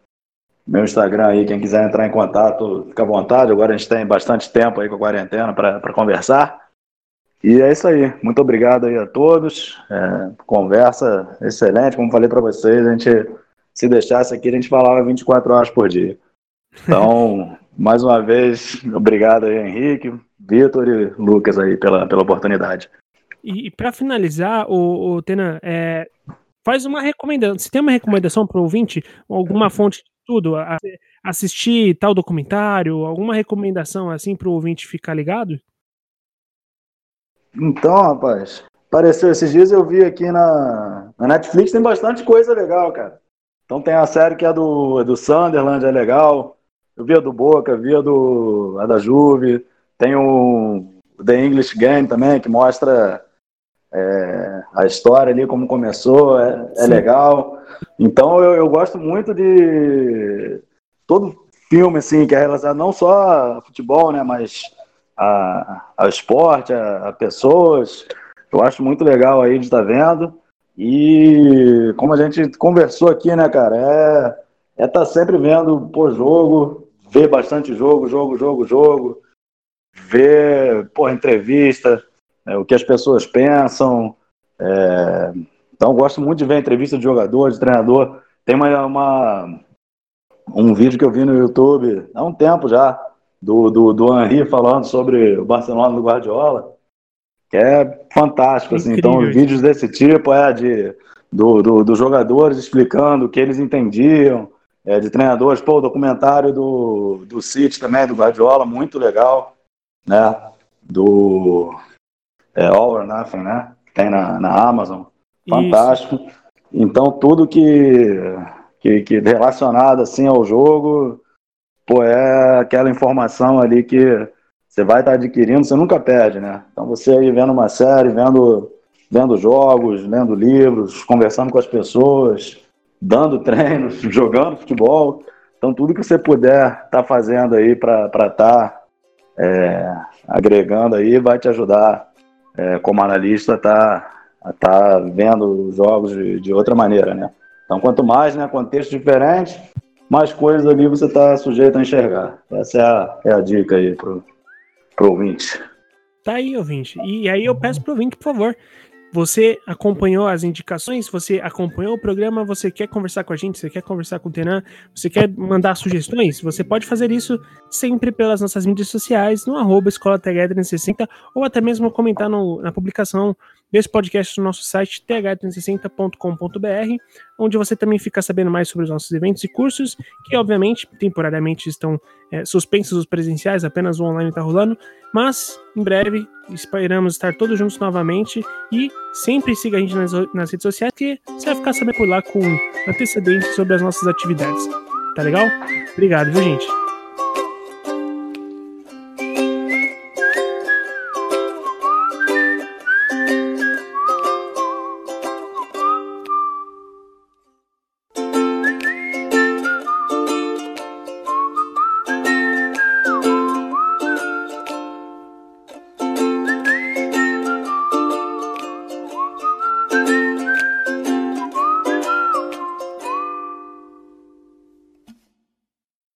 meu Instagram aí, quem quiser entrar em contato, fica à vontade. Agora a gente tem bastante tempo aí com a quarentena para conversar. E é isso aí. Muito obrigado aí a todos. É, conversa excelente. Como falei para vocês, a gente, se deixasse aqui, a gente falava 24 horas por dia. Então, mais uma vez, obrigado aí, Henrique, Vitor e Lucas aí pela, pela oportunidade. E, e para finalizar, o, o Tenan, é, faz uma recomendação. Se tem uma recomendação para o ouvinte, alguma fonte tudo, a- assistir tal documentário, alguma recomendação assim para o ouvinte ficar ligado? Então, rapaz, apareceu esses dias eu vi aqui na, na Netflix, tem bastante coisa legal, cara. Então tem a série que é do, é do Sunderland, é legal. Eu vi a do Boca, vi a, do, a da Juve. Tem o The English Game também, que mostra é, a história ali, como começou, é, é legal. Então eu, eu gosto muito de todo filme assim que é relacionado não só a futebol, né, mas a, ao esporte, a, a pessoas. Eu acho muito legal aí de estar vendo. E como a gente conversou aqui, né, cara, é é estar sempre vendo pô, jogo, ver bastante jogo, jogo, jogo, jogo, ver pô, entrevista, né, o que as pessoas pensam. É, Então, gosto muito de ver entrevista de jogador, de treinador. Tem uma, uma- um vídeo que eu vi no YouTube há um tempo já, do, do, do Henry falando sobre o Barcelona do Guardiola, que é fantástico. Assim. Então, vídeos desse tipo é de do, do, dos jogadores explicando o que eles entendiam, é, de treinadores. Pô, o documentário do, do City também, do Guardiola, muito legal, né? Do é, All or Nothing, né? Que tem na, na Amazon. Fantástico. Então, tudo que, que, que relacionado assim ao jogo, pô, é aquela informação ali que você vai estar adquirindo, você nunca perde, né? Então, você aí vendo uma série, vendo, vendo jogos, lendo livros, conversando com as pessoas, dando treinos, jogando futebol. Então, tudo que você puder estar fazendo aí para estar agregando aí vai te ajudar, é, como analista, tá estar vendo os jogos de, de outra maneira, né? Então, quanto mais, né, contexto diferente, mais coisas ali você está sujeito a enxergar. Essa é a, é a dica aí pro, pro ouvinte. Tá aí, ouvinte. E aí eu peço pro ouvinte, por favor. Você acompanhou as indicações? Você acompanhou o programa? Você quer conversar com a gente? Você quer conversar com o Tenan? Você quer mandar sugestões? Você pode fazer isso sempre pelas nossas mídias sociais, no arroba Escola TH360, ou até mesmo comentar no- na publicação desse podcast no nosso site th360.com.br, onde você também fica sabendo mais sobre os nossos eventos e cursos, que obviamente temporariamente estão é, suspensos os presenciais, apenas o online está rolando, mas em breve esperamos estar todos juntos novamente e sempre siga a gente nas, nas redes sociais, que você vai ficar sabendo por lá com antecedentes sobre as nossas atividades. Tá legal? Obrigado, viu, gente?